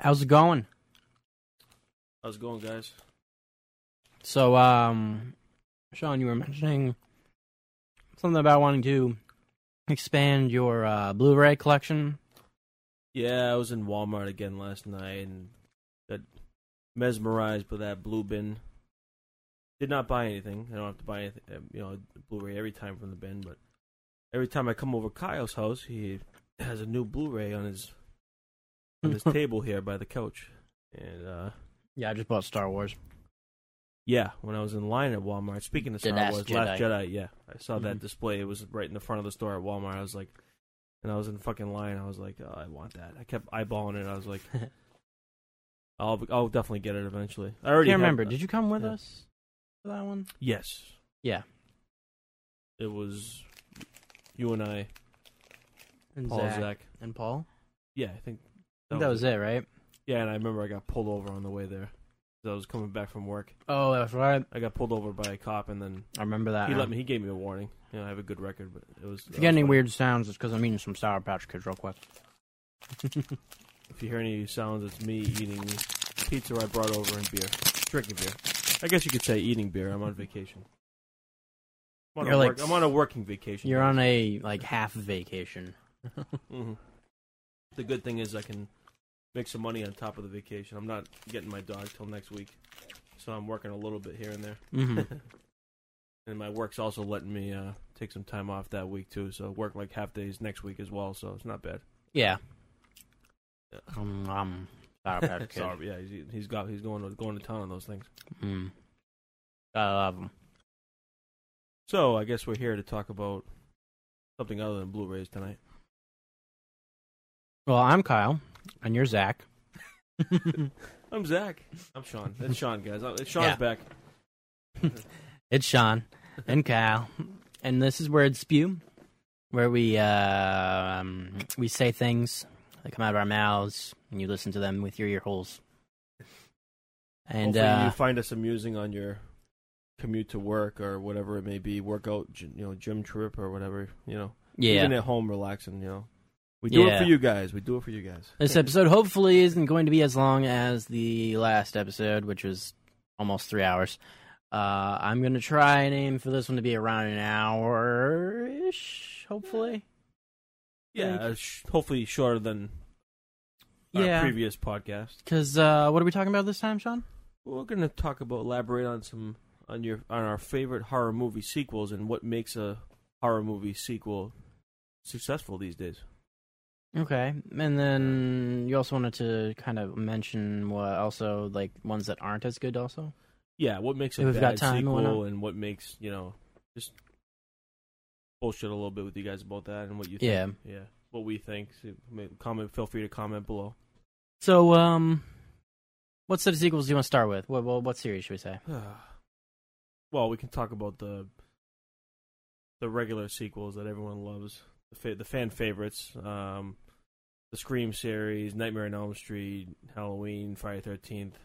How's it going? How's it going, guys? So, um, Sean, you were mentioning something about wanting to expand your uh, Blu-ray collection. Yeah, I was in Walmart again last night and got mesmerized by that blue bin. Did not buy anything. I don't have to buy anything, uh, you know, Blu-ray every time from the bin, but every time I come over Kyle's house, he has a new Blu-ray on his on his table here by the couch. And uh Yeah, I just bought Star Wars. yeah, when I was in line at Walmart, speaking of The Star Last Wars, Jedi. Last Jedi, yeah, I saw that Mhm. display. It was right in the front of the store at Walmart. I was like, and I was in fucking line. I was like, oh, I want that. I kept eyeballing it. I was like, I'll I'll definitely get it eventually. I I already can't have- remember. Did you come with yeah. us for that one? Yes, Yeah. it was you and I, And Paul, Zach, Zach. and Paul. Yeah, I think that was it, right? Yeah, and I remember I got pulled over on the way there. I was coming back from work. Oh, that's right. I got pulled over by a cop, and then I remember that. he now. let me. He gave me a warning. You know, I have a good record, but it was. If you get any funny. weird sounds, it's because I'm eating some Sour Patch Kids real quick. If you hear any sounds, it's me eating pizza I brought over and beer, drinking beer. I guess you could say eating beer. I'm on vacation. I'm on, You're a, like- work, I'm on a working vacation. You're on a like half vacation. hmm The good thing is I can make some money on top of the vacation. I'm not getting my dog till next week, so I'm working a little bit here and there. hmm and my work's also letting me uh, take some time off that week too. So work like half days next week as well. So it's not bad. yeah. Yeah. Um, um, Patch Kids. Sorry, yeah, he's, he's got he's going to going to town on those things. Mm. I love them. So I guess we're here to talk about something other than Blu-rays tonight. Well, I'm Kyle, and you're Zach. I'm Zach. I'm Sean. It's Sean, guys. Uh, Sean's Yeah. back. It's Sean and Kyle, and this is Word Spew, where we uh, um, we say things that come out of our mouths, and you listen to them with your ear holes. And Hopefully uh, you find us amusing on your commute to work or whatever it may be, workout, gy- you know, gym trip or whatever. You know, yeah, even at home relaxing. You know, we do it for you guys. We do it for you guys. this episode hopefully isn't going to be as long as the last episode, which was almost three hours. Uh, I'm going to try and aim for this one to be around an hour ish, hopefully. Yeah, Like- uh, sh- hopefully shorter than our Yeah. previous podcast. Because uh, what are we talking about this time, Sean? We're going to talk about elaborate on some on your on our favorite horror movie sequels and what makes a horror movie sequel successful these days. Okay, and then you also wanted to kind of mention what also like ones that aren't as good. Also, Yeah, what makes a If we've got bad time and sequel and what makes you know just bullshit a little bit with you guys about that and what you think. Yeah, yeah, what we think. So, comment. Feel free to comment below. so um, what set of sequels do you want to start with? What what, what series should we say? well, we can talk about the the regular sequels that everyone loves, the fa- the fan favorites, um, the Scream series, Nightmare on Elm Street, Halloween, Friday Thirteenth.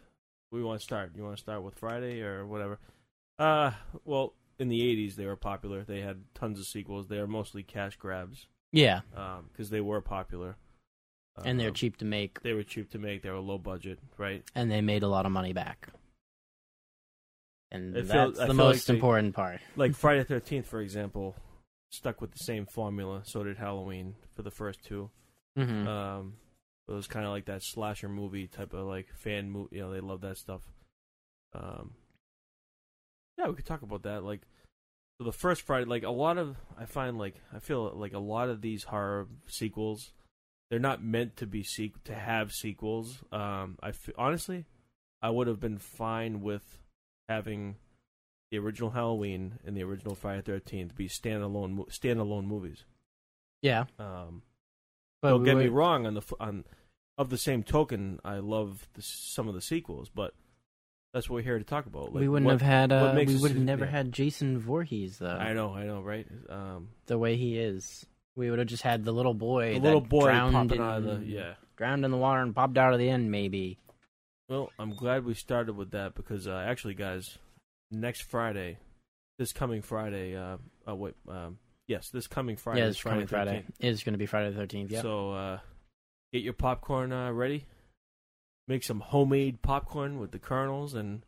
We want to start. You want to start with Friday or whatever? Uh, well, in the '80s they were popular. They had tons of sequels. They are mostly cash grabs Yeah, because they were popular. and they're Um, cheap to make, They were cheap to make. They were low budget, right? and they made a lot of money back. And I that's the feel like most they- important part. like Friday Thirteenth, for example, stuck with the same formula. So did Halloween for the first two. hmm Um, it was kind of like that slasher movie type of like fan movie. You know, they love that stuff. Um, yeah, we could talk about that. Like, so the first Friday, like a lot of, I find like I feel like a lot of these horror sequels, they're not meant to be sequ- to have sequels. Um, I f- honestly, I would have been fine with having the original Halloween and the original Friday Thirteenth be standalone standalone movies. yeah, Um, but don't we get me wrong. On the on of the same token, I love the, some of the sequels, but that's what we're here to talk about. Like, we wouldn't what- have had. Uh, we would have never yeah. had Jason Voorhees though. I know, I know, right? Um, the way he is. We would have just had the little boy, the little boy drowned in, out of the yeah. drowned in the water and popped out of the end, maybe. Well, I'm glad we started with that because uh, actually, guys, next Friday, this coming Friday, uh, oh wait, um, yes, this coming Friday, yeah, is it's coming Friday Friday. 13th. It's going to be Friday the thirteenth. Yeah. So uh, get your popcorn uh, ready. make some homemade popcorn with the kernels and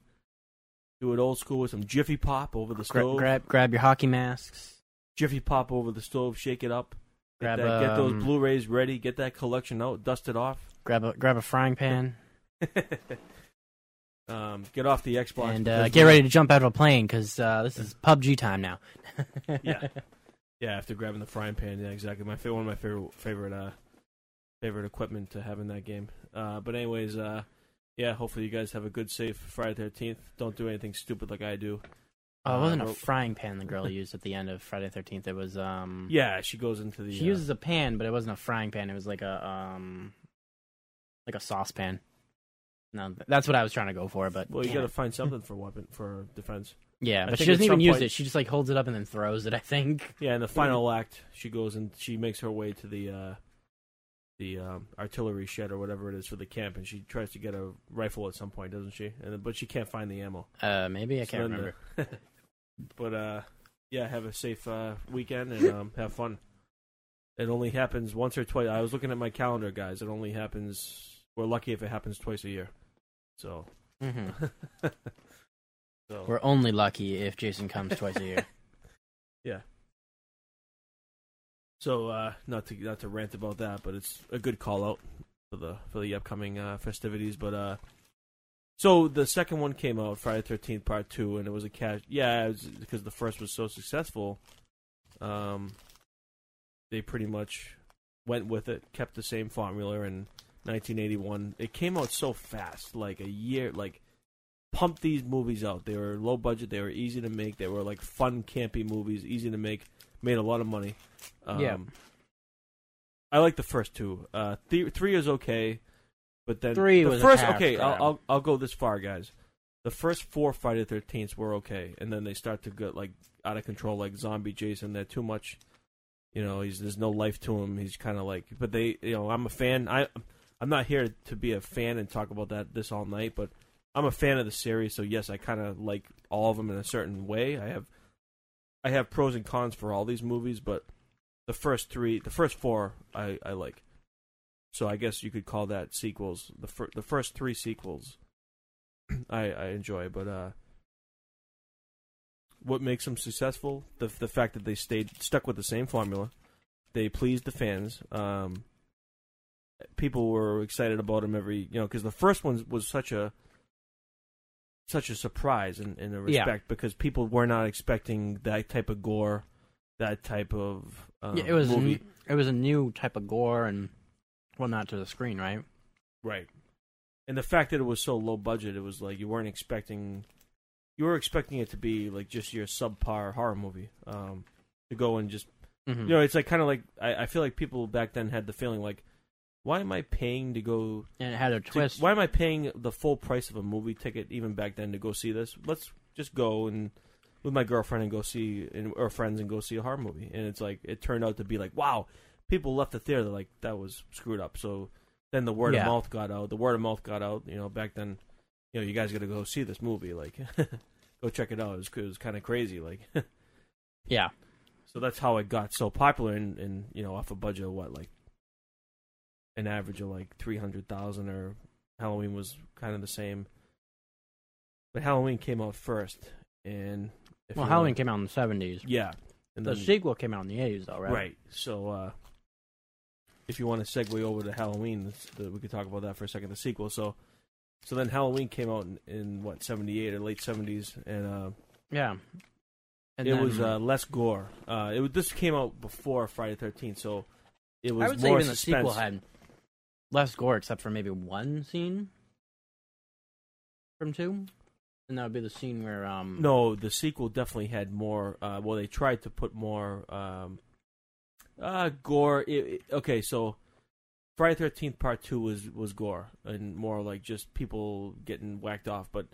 do it old school with some Jiffy Pop over the Gra- stove. grab grab your hockey masks. Jiffy Pop over the stove, shake it up. Get, Grab that, get those um, Blu-rays ready. Get that collection out. Dust it off. Grab a grab a frying pan um, get off the Xbox and uh, get ready to jump out of a plane because uh, this is PUBG time now. Yeah. Yeah, after grabbing the frying pan, yeah, exactly. My one of my favorite favorite uh favorite equipment to have in that game. Uh, but anyways, uh, yeah, hopefully you guys have a good, safe Friday Thirteenth. Don't do anything stupid like I do. Oh, it wasn't Uh, a well- frying pan the girl used at the end of Friday Thirteenth. It was um. Yeah, she goes into the. She uses a pan, but it wasn't a frying pan. It was like a um, like a saucepan. No, that's what I was trying to go for. But Well, you got to find something for weapon for defense. yeah, I but she doesn't even use point- it. She just like holds it up and then throws it. I think. Yeah, in the final act, she goes and she makes her way to the uh, the um, artillery shed or whatever it is for the camp, and she tries to get a rifle at some point, doesn't she? And but she can't find the ammo. Uh, maybe I So can't remember. the- but uh, yeah, have a safe uh, weekend and um, have fun. It only happens once or twice. I was looking at my calendar, guys. It only happens. We're lucky if it happens twice a year. So, hmm so We're only lucky if Jason comes twice a year. Yeah. So uh, not to not to rant about that, but it's a good call out for the for the upcoming uh, festivities. But uh, so the second one came out Friday Thirteenth Part Two, and it was a cash. Yeah, it was, because the first was so successful. Um, they pretty much went with it, kept the same formula. In 1981, it came out so fast, like a year, like pumped these movies out. They were low budget, they were easy to make, they were like fun, campy movies, easy to make, made a lot of money. Um, Yeah. I like the first two. Uh, th- three is okay, but then Three the was first. okay, I'll. I'll I'll go this far, guys. The first four Friday Thirteenths were okay, and then they start to get like out of control, like Zombie Jason. They're too much. You know, he's there's no life to him. He's kind of like, but they, you know, I'm a fan. I I'm not here to be a fan and talk about that this all night, but I'm a fan of the series. So yes, I kind of like all of them in a certain way. I have I have pros and cons for all these movies, but the first three, the first four, I I like. So I guess you could call that sequels. The fir- the first three sequels, I I enjoy, but uh, what makes them successful? The the fact that they stayed stuck with the same formula. They pleased the fans. Um, people were excited about him every you know because the first one was such a such a surprise in, in a Yeah. respect because people were not expecting that type of gore, that type of um, yeah, it was movie. it was a new type of gore and whatnot to the screen, right? Right. And the fact that it was so low budget, it was like you weren't expecting you were expecting it to be like just your subpar horror movie. Um to go and just Mm-hmm. you know, it's like kinda like I, I feel like people back then had the feeling like why am I paying to go and it had a to- twist. why am I paying the full price of a movie ticket even back then to go see this? Let's just go and with my girlfriend and go see and, or friends and go see a horror movie. And it's like it turned out to be like, wow, people left the theater like that was screwed up. So then the word Yeah. of mouth got out. The word of mouth got out. You know, back then, you know, you guys got to go see this movie. Like, go check it out. It was, it was kind of crazy. Like, yeah, so that's how it got so popular. And, and you know, off a budget of what, like an average of like three hundred thousand, or Halloween was kind of the same. But Halloween came out first, and if well, Halloween came out in the seventies. yeah, and The then- sequel came out in the eighties, though, right? Right. So, uh, if you want to segue over to Halloween, the, we could talk about that for a second. The sequel. So, so then Halloween came out in, in what seventy eight or late seventies, and uh, Yeah. And it then- was uh, less gore. Uh, it was, this came out before Friday Thirteenth, so it was I would say more even the suspense. sequel had less gore, except for maybe one scene from two, and that would be the scene where um No, the sequel definitely had more. Uh, well, they tried to put more um, uh, gore. It, it- okay, so Friday Thirteenth Part Two was was gore and more like just people getting whacked off. But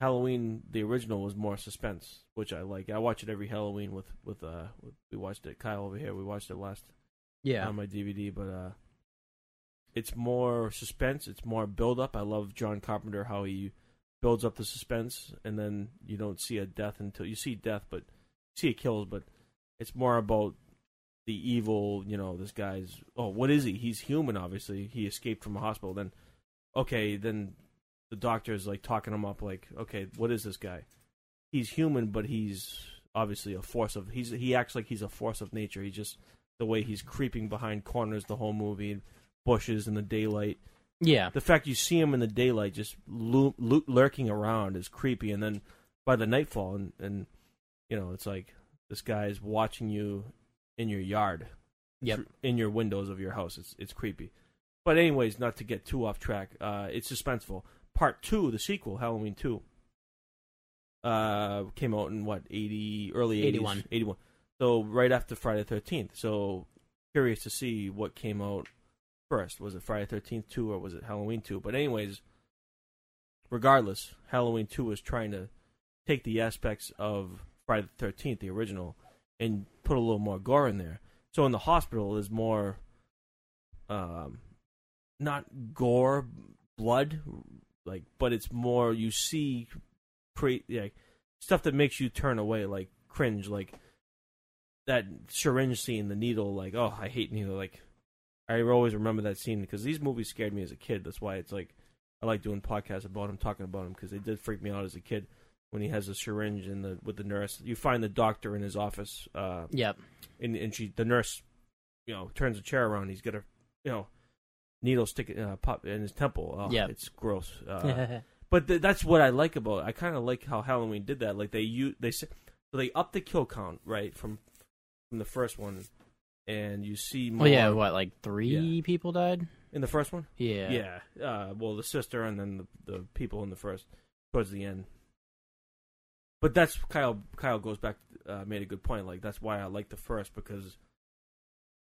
Halloween, the original, was more suspense, which I like. I watch it every Halloween with with uh. With, we watched it. Kyle over here. We watched it last yeah on my DVD, but uh, it's more suspense. It's more build up. I love John Carpenter how he builds up the suspense, and then you don't see a death until you see death, but see it kills. But it's more about the evil. You know, this guy's. Oh, what is he? He's human. Obviously, he escaped from a hospital. Then, okay, then the doctor is like talking him up, like, okay, what is this guy? He's human, but he's obviously a force of. He's he acts like he's a force of nature. He just the way he's creeping behind corners the whole movie, bushes in the daylight. Yeah. The fact you see him in the daylight, just lu- lu- lurking around, is creepy. And then by the nightfall, and, and you know, it's like this guy is watching you in your yard, Yep. in your windows of your house. It's it's creepy. But anyways, not to get too off track, uh, it's suspenseful. Part two, the sequel, Halloween two, uh, came out in what eighty early 80s? 81. 81. So right after Friday the Thirteenth. So curious to see what came out first. Was it Friday Thirteenth two or was it Halloween two? But anyways, regardless, Halloween two was trying to take the aspects of Friday the Thirteenth, the original, and put a little more gore in there. So in the hospital, there's more, um, not gore, blood, like, but it's more you see, pre like stuff that makes you turn away, like cringe, like that syringe scene, the needle, like oh, I hate needle, like. I always remember that scene because these movies scared me as a kid. That's why it's like I like doing podcasts about him, talking about him because they did freak me out as a kid when he has a syringe and the with the nurse. You find the doctor in his office, uh, Yep. and and she the nurse, you know, turns the chair around. He's got a, you know, needle stick uh, pop in his temple. Oh, Yep. it's gross. Uh, but th- that's what I like about. it. I kind of like how Halloween did that. Like they you they they upped the kill count right from from the first one, and you see more. well, yeah. What, like three people died? in the first one. Yeah. Yeah. Uh, well, the sister and then the, the people in the first towards the end. But that's Kyle. Kyle goes back. Uh, made a good point. Like that's why I like the first because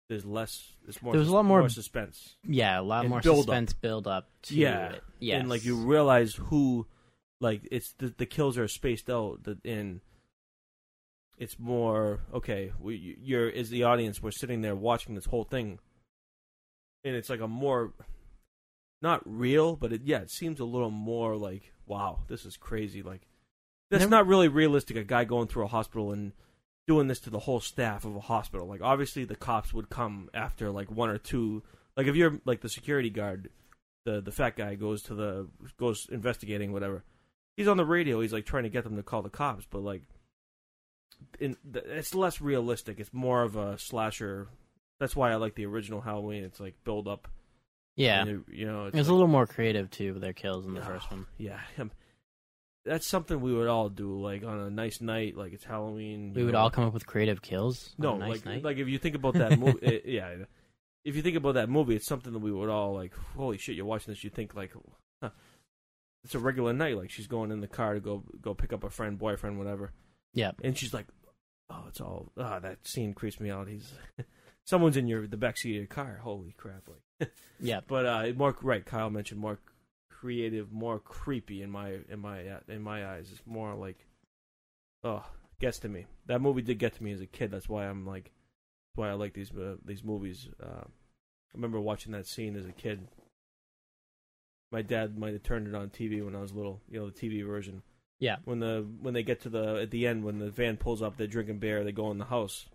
there's less. There's more. There was a lot more- suspense. Yeah. A lot more build up. suspense build up to Yeah. it. Yes. And like you realize who, like it's the the kills are spaced out. The in. It's more okay. We you're as the audience. We're sitting there watching this whole thing, and it's like a more, not real, but it yeah, it seems a little more like wow, this is crazy. Like that's not really realistic. A guy going through a hospital and doing this to the whole staff of a hospital. Like obviously the cops would come after like one or two. Like if you're like the security guard, the the fat guy goes to the goes investigating whatever. He's on the radio. He's like trying to get them to call the cops, but like, in it's less realistic. It's more of a slasher. That's why I like the original Halloween. It's like build up. yeah. it- you know, It it's like- a little more creative too with their kills in the Oh, first one. Yeah, that's something we would all do. Like on a nice night, like it's Halloween. We would know. all come up with creative kills. on No, a nice like night. like if you think about that movie, it, yeah. If you think about that movie, it's something that we would all like. Holy shit! You're watching this. You think like, huh, it's a regular night. Like she's going in the car to go go pick up a friend, boyfriend, whatever. Yeah. And she's like, "Oh, it's all ah." that scene creeps me out. He's someone's in your the back seat of your car. Holy crap! Like, Yeah. but uh, more right. Kyle mentioned more creative, more creepy in my in my uh, in my eyes. It's more like, oh, gets to me. That movie did get to me as a kid. That's why I'm like, that's why I like these uh, these movies. Uh, I remember watching that scene as a kid. My dad might have turned it on TV when I was little. You know, the TV version Yeah. when the when they get to the at the end when the van pulls up, they're drinking beer. They go in the house.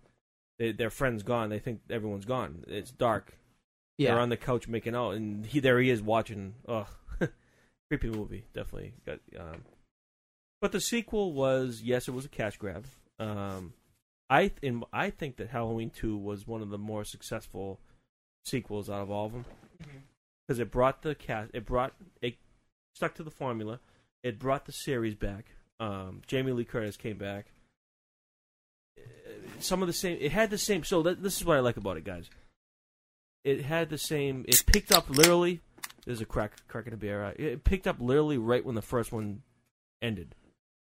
They, their friend's gone. They think everyone's gone. It's dark. Yeah. They're on the couch making out, and he there he is watching. Ugh, creepy movie. Definitely got. Um, but the sequel was yes, it was a cash grab. Um, I in I think that Halloween Two was one of the more successful sequels out of all of them because it brought the cast. It brought it stuck to the formula. It brought the series back. Um, Jamie Lee Curtis came back. Some of the same. It had the same. So that, this is what I like about it, guys. It had the same. It picked up literally. There's a crack, crack in a beer. It picked up literally right when the first one ended.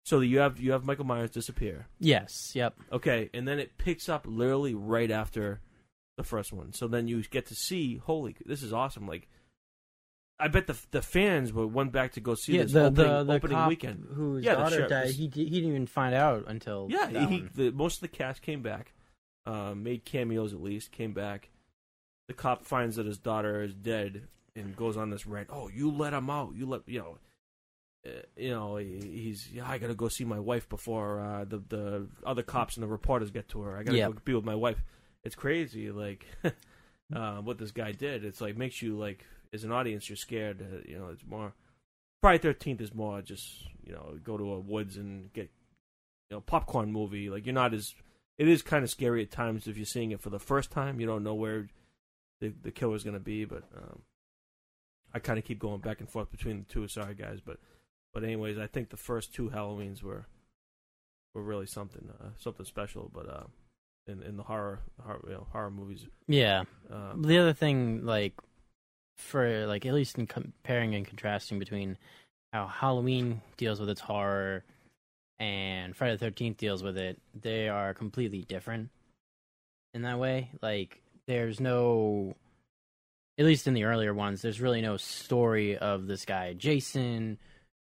So you have you have Michael Myers disappear. Yes. Yep. Okay, and then it picks up literally right after the first one. So then you get to see, holy, this is awesome! Like, I bet the the fans were went back to go see yeah. this The opening, the the opening cop weekend. whose Yeah, daughter died. He he didn't even find out until Yeah, he, the, most of the cast came back, um, made cameos at least, came back. The cop finds that his daughter is dead and goes on this rant. Oh, you let him out. You let you know. Uh, you know, he- he's yeah. I gotta go see my wife before uh, the the other cops and the reporters get to her. I gotta Yep. go be with my wife. It's crazy, like uh, what this guy did. It's like makes you like as an audience, you're scared. Uh, you know, it's more Friday Thirteenth is more just you know go to a woods and get you know popcorn movie. Like you're not as it is kind of scary at times if you're seeing it for the first time. You don't know where the the killer's going to be, but um, I kind of keep going back and forth between the two. Sorry, guys, but but anyways, I think the first two Halloweens were were really something uh, something special. But uh, in in the horror horror, you know, horror movies, Yeah. um, The other thing, like, for like at least in comparing and contrasting between how Halloween deals with its horror and Friday the Thirteenth deals with it, they are completely different in that way. Like, there's no, at least in the earlier ones, there's really no story of this guy Jason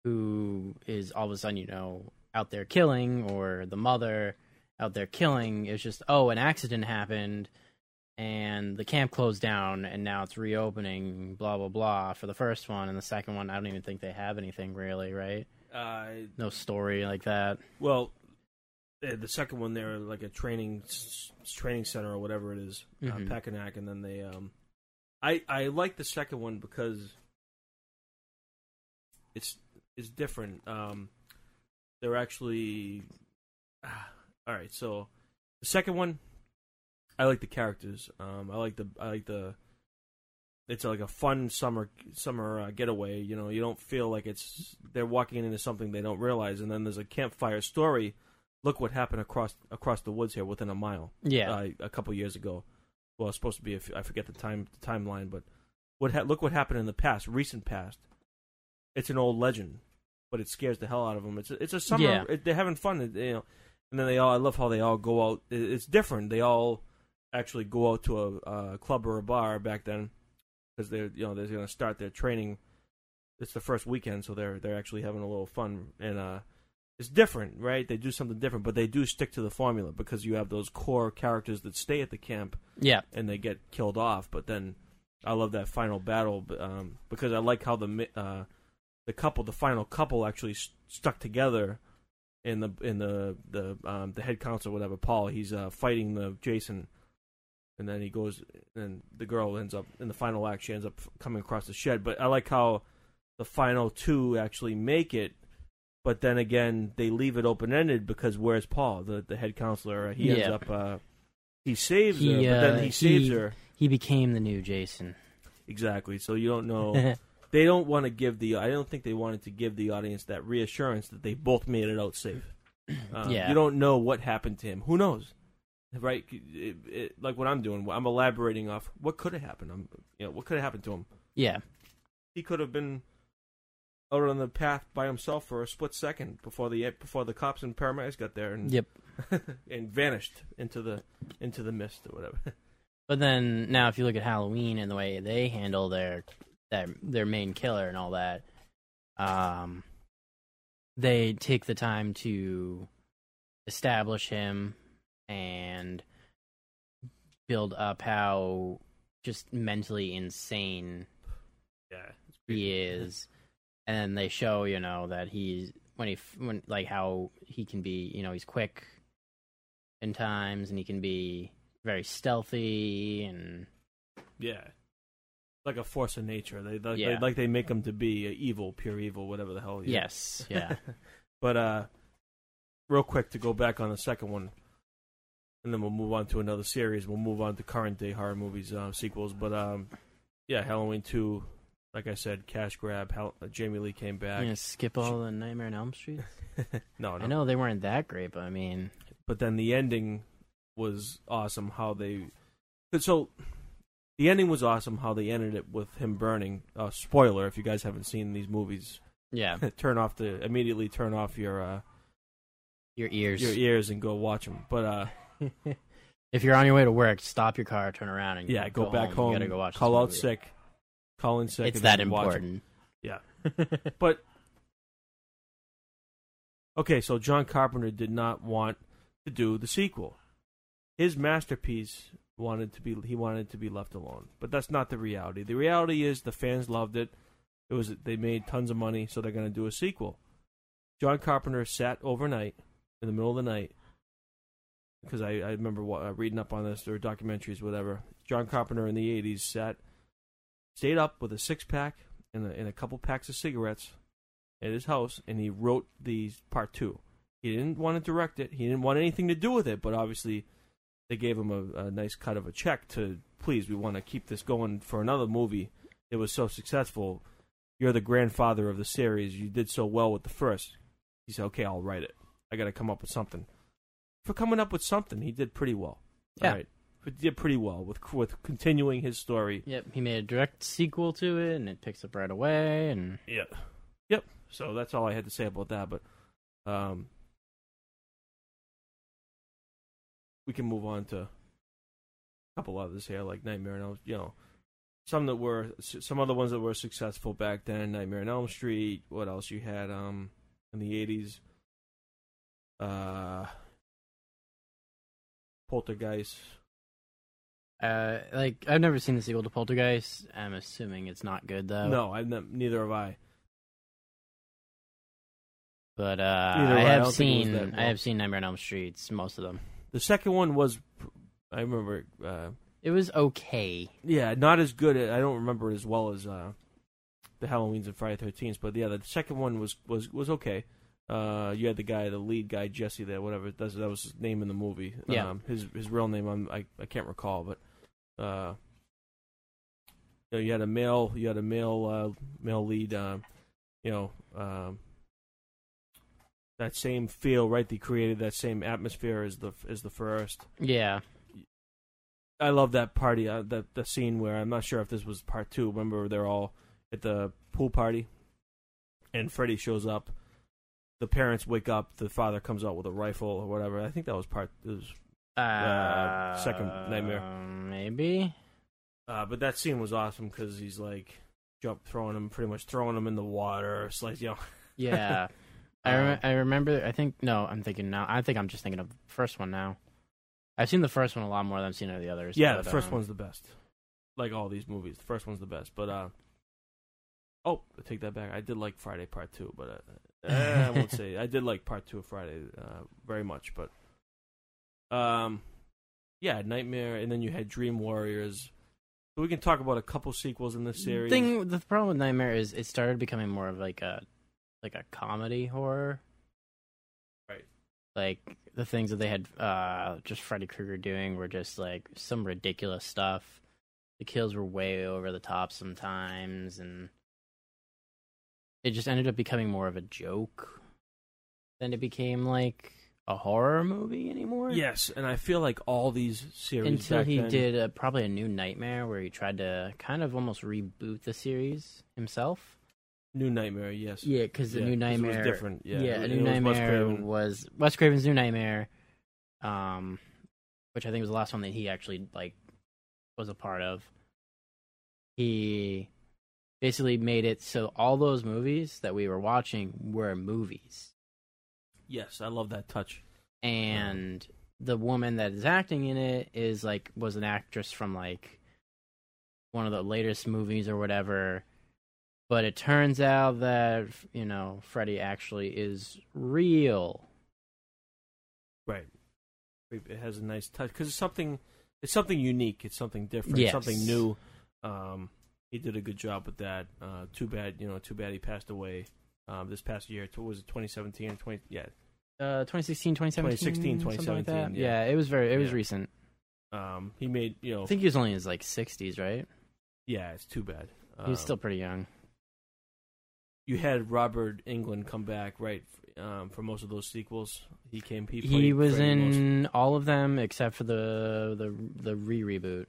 who is all of a sudden, you know, out there killing, or the mother out there killing. It's just, oh, an accident happened and the camp closed down and now it's reopening blah blah blah for the first one and the second one i don't even think they have anything really right uh, no story like that Well, eh, the second one they're like a training training center or whatever it is, uh, Packanack, and then they um, I I like the second one because it's it's different. Um, they're actually ah, all right. So the second one, I like the characters. Um, I like the I like the. It's like a fun summer summer uh, getaway. You know, you don't feel like it's they're walking into something they don't realize, and then there's a campfire story. Look what happened across across the woods here within a mile yeah uh, a couple years ago. Well, it's supposed to be. If I forget the time the timeline, but what ha- look what happened in the past, recent past. It's an old legend, but it scares the hell out of them. It's a, it's a summer. Yeah. It, they're having fun, you know. And then they all. I love how they all go out. It, it's different. They all actually go out to a, a club or a bar back then because they're you know they're going to start their training. It's the first weekend, so they're they're actually having a little fun and uh it's different, right? They do something different, but they do stick to the formula because you have those core characters that stay at the camp yeah and they get killed off. But then I love that final battle um, because I like how the uh, the couple, the final couple, actually st- stuck together in the in the the um, the head counselor, whatever Paul. He's uh, fighting the Jason, and then he goes and the girl ends up in the final act. She ends up coming across the shed. But I like how the final two actually make it. But then again, they leave it open ended because where's Paul, the the head counselor? He ends Yeah. up uh, he saves He, her, but then uh, he saves he- her he became the new jason exactly. So you don't know. they don't want to give the. I don't think they wanted to give the audience that reassurance that they both made it out safe. Uh, Yeah. You don't know what happened to him. Who knows? Right? It, it, like what I'm doing. I'm elaborating off what could have happened. I'm, you know, what could have happened to him. yeah He could have been out on the path by himself for a split second before the before the cops and paramedics got there and yep and vanished into the into the mist or whatever. but then now if you look at halloween and the way they handle their their their main killer and all that um they take the time to establish him and build up how just mentally insane yeah. he is and then they show you know that he's when he when like how he can be you know he's quick in times and he can be very stealthy and Yeah. Like a force of nature. They like, Yeah. they like they make him to be evil, pure evil, whatever the hell. he is. yes yeah but uh real quick to go back on the second one and then we'll move on to another series. We'll move on to current day horror movies uh, sequels, but um yeah, Halloween 2 like I said, cash grab. Hal- uh, Jamie Lee came back. gonna skip all the nightmare on elm street no, no. i know they weren't that great but i mean but then the ending was awesome how they so the ending was awesome how they ended it with him burning uh, spoiler if you guys haven't seen these movies yeah turn off the immediately turn off your uh, your ears your ears and go watch them but uh if you're on your way to work stop your car turn around and yeah go, back home, you gotta go watch call out sick call in sick it's that important. 'em. important. But okay so john carpenter did not want to do the sequel. His masterpiece wanted to be he wanted to be left alone. But that's not the reality. The reality is the fans loved it. It was they made tons of money so they're going to do a sequel. John carpenter sat overnight in the middle of the night because I, I remember wa- uh, reading up on this or documentaries whatever john carpenter in the 80s sat stayed up with a six pack and a, and a couple packs of cigarettes at his house, and he wrote the part two. He didn't want to direct it. He didn't want anything to do with it, but obviously they gave him a, a nice cut of a check to please. We want to keep this going for another movie. It was so successful. You're the grandfather of the series. You did so well with the first. He said, "Okay, I'll write it. I got to come up with something." For coming up with something, he did pretty well. Yeah. All right. He did pretty well with with continuing his story. Yep, he made a direct sequel to it, and it picks up right away. And Yeah. Yep. So that's all I had to say about that. But um, we can move on to a couple others here, like Nightmare on Elm. You know, some that were some other ones that were successful back then. Nightmare on Elm Street. What else you had? Um, in the eighties. Uh, Poltergeist. uh, like I've never seen the sequel to Poltergeist. I'm assuming it's not good though. no, I neither have I. but uh, I have I. I have don't think it was seen that I have seen Nightmare on Elm Streets, most of them. The second one was, I remember. Uh, It was okay. Yeah, not as good. I don't remember it as well as uh, the Halloweens and Friday Thirteenth, but yeah, the second one was was was okay. Uh, you had the guy, the lead guy, Jesse, that whatever that's, that was his name in the movie. Yeah. Um, his his real name I'm, I I can't recall, but uh, you, know, you had a male, you had a male uh, male lead. Uh, you know, um, that same feel, right? They created that same atmosphere as the as the first. Yeah, I love that party, uh, the the scene where I'm not sure if this was part two. Remember, they're all at the pool party, and Freddy shows up. The parents wake up. The father comes out with a rifle or whatever. I think that was part. It was, uh, second Nightmare. maybe. uh, but that scene was awesome because he's like jump throwing him, pretty much throwing him in the water. It's like you know, Yeah, I rem- I remember. I think no, I'm thinking now. I think I'm just thinking of the first one now. I've seen the first one a lot more than I've seen any of the others. yeah, but, the first um, one's the best. Like all these movies, the first one's the best. But uh, oh, I take that back. I did like Friday Part Two, but uh, eh, I won't say I did like Part Two of Friday uh, very much. But um, yeah, Nightmare, and then you had Dream Warriors. So we can talk about a couple sequels in this series. Thing the problem with Nightmare is it started becoming more of like a like a comedy horror. Right. Like the things that they had uh just Freddy Krueger doing were just like some ridiculous stuff. The kills were way over the top sometimes and it just ended up becoming more of a joke than it became like a horror movie anymore. Yes, and I feel like all these series Until he then- did uh probably a new Nightmare where he tried to kind of almost reboot the series himself. New Nightmare. Yes. Yeah, because the Yeah, new it was different. Yeah, Yeah, a new was Wes Nightmare was Wes Craven's new Nightmare, um, which I think was the last one that he actually like was a part of. He basically made it so all those movies that we were watching were movies, Yes, I love that touch. and the woman that is acting in it is like was an actress from like one of the latest movies or whatever. But it turns out that you know Freddy actually is real. Right. It has a nice touch because it's something. It's something unique. It's something different. Yes. Something new. Um, he did a good job with that. Uh, too bad, you know. Too bad he passed away um, this past year. Was it 2017 20? Yeah. Uh, 2016, 2017, 2016, something like that. 2017, yeah. it was very, it was Yeah. recent. Um, he made you know. I think he was only in his like 60s, right? yeah, it's too bad. He was Um, still pretty young. You had Robert Englund come back right um, for most of those sequels. He came. He, He, was Freddy most- in all of them except for the the the re reboot,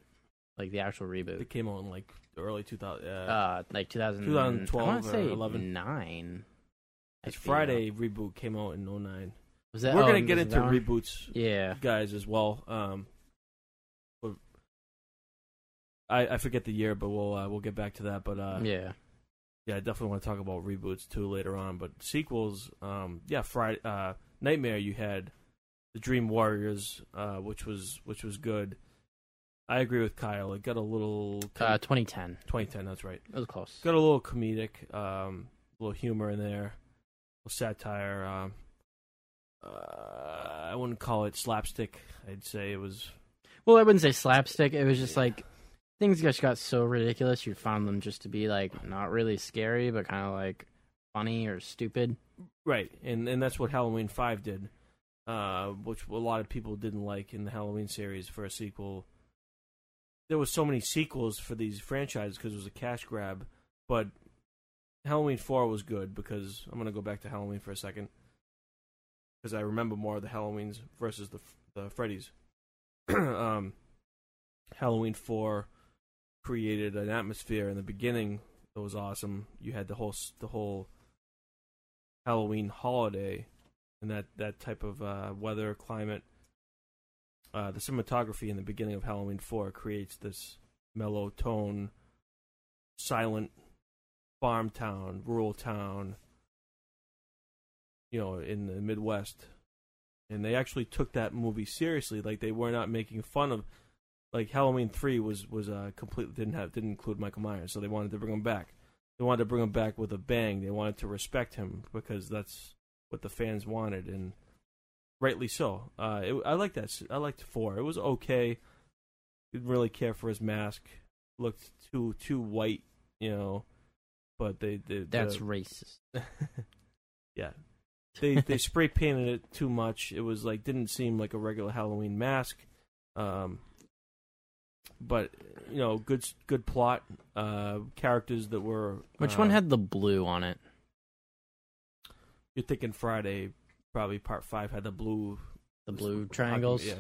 like the actual reboot. It came out in like early 2000. Uh, Uh, like 2000, 2012 I want to or say 11. nine. I his feel. Friday reboot came out in 09. Was that? We're oh, gonna get into reboots Yeah, guys as well. Um, I I forget the year, but we'll uh, we'll get back to that. But uh, yeah. yeah. I definitely want to talk about reboots too later on. But sequels, um, yeah, Friday, uh, Nightmare. You had the Dream Warriors, uh, which was which was good. I agree with Kyle. It got a little Uh, 2010. 2010. That's right. It was close. Got a little comedic, um, a little humor in there, a little satire. Um, uh, I wouldn't call it slapstick. I'd say it was Well, I wouldn't say slapstick. It was just Yeah. like things just got so ridiculous. You found them just to be like not really scary, but kind of like funny or stupid. Right, and and that's what Halloween Five did, uh, which a lot of people didn't like in the Halloween series for a sequel. There was so many sequels for these franchises because it was a cash grab, but Halloween Four was good because I'm gonna go back to Halloween for a second because I remember more of the Halloweens versus the the Freddy's. um, Halloween Four created an atmosphere in the beginning that was awesome. You had the whole the whole Halloween holiday and that that type of uh, weather climate. Uh, the cinematography in the beginning of Halloween Four creates this mellow tone, silent farm town, rural town. You know, in the Midwest, and they actually took that movie seriously. Like they were not making fun of. Like Halloween Three was was uh, completely didn't have didn't include Michael Myers, so they wanted to bring him back. They wanted to bring him back with a bang. They wanted to respect him because that's what the fans wanted, and rightly so. Uh, it, I like that. I liked four. It was okay. Didn't really care for his mask. Looked too too white, you know. But they, they That's the- racist. yeah. They they spray painted it too much. It was like didn't seem like a regular Halloween mask. Um, but you know, good good plot. Uh, characters that were Which uh, one had the blue on it? You're thinking Friday, probably part five had the blue The blue triangles. Yeah.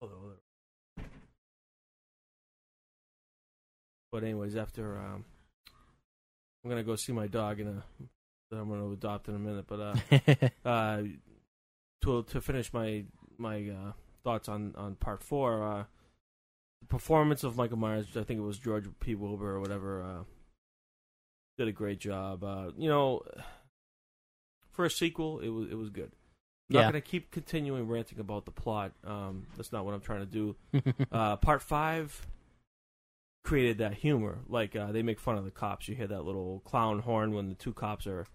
Hold on, hold on. But anyways, after um, I'm gonna go see my dog in a that I'm gonna adopt in a minute. But uh, uh, to to finish my my uh, thoughts on on part four, uh, the performance of Michael Myers. I think it was George P. Wilbur or whatever. Uh, did a great job. Uh, you know, for a sequel, it was it was good. Not yeah. gonna keep continuing ranting about the plot. Um, that's not what I'm trying to do. Uh, part five created that humor. Like uh, they make fun of the cops. You hear that little clown horn when the two cops are,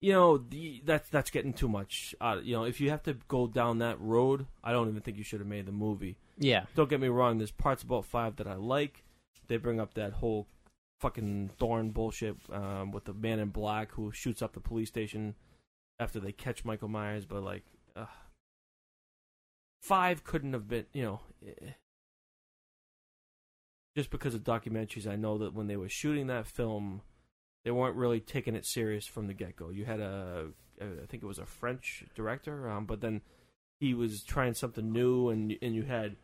you know, the, that's that's getting too much. Uh, you know, if you have to go down that road, I don't even think you should have made the movie. yeah. Don't get me wrong. There's parts about five that I like. They bring up that whole fucking Thorn bullshit um, with the man in black who shoots up the police station after they catch Michael Myers. But like, five couldn't have been. You know, eh, just because of documentaries, I know that when they were shooting that film, they weren't really taking it serious from the get go. You had a, I think it was a French director, um, but then he was trying something new, and and you had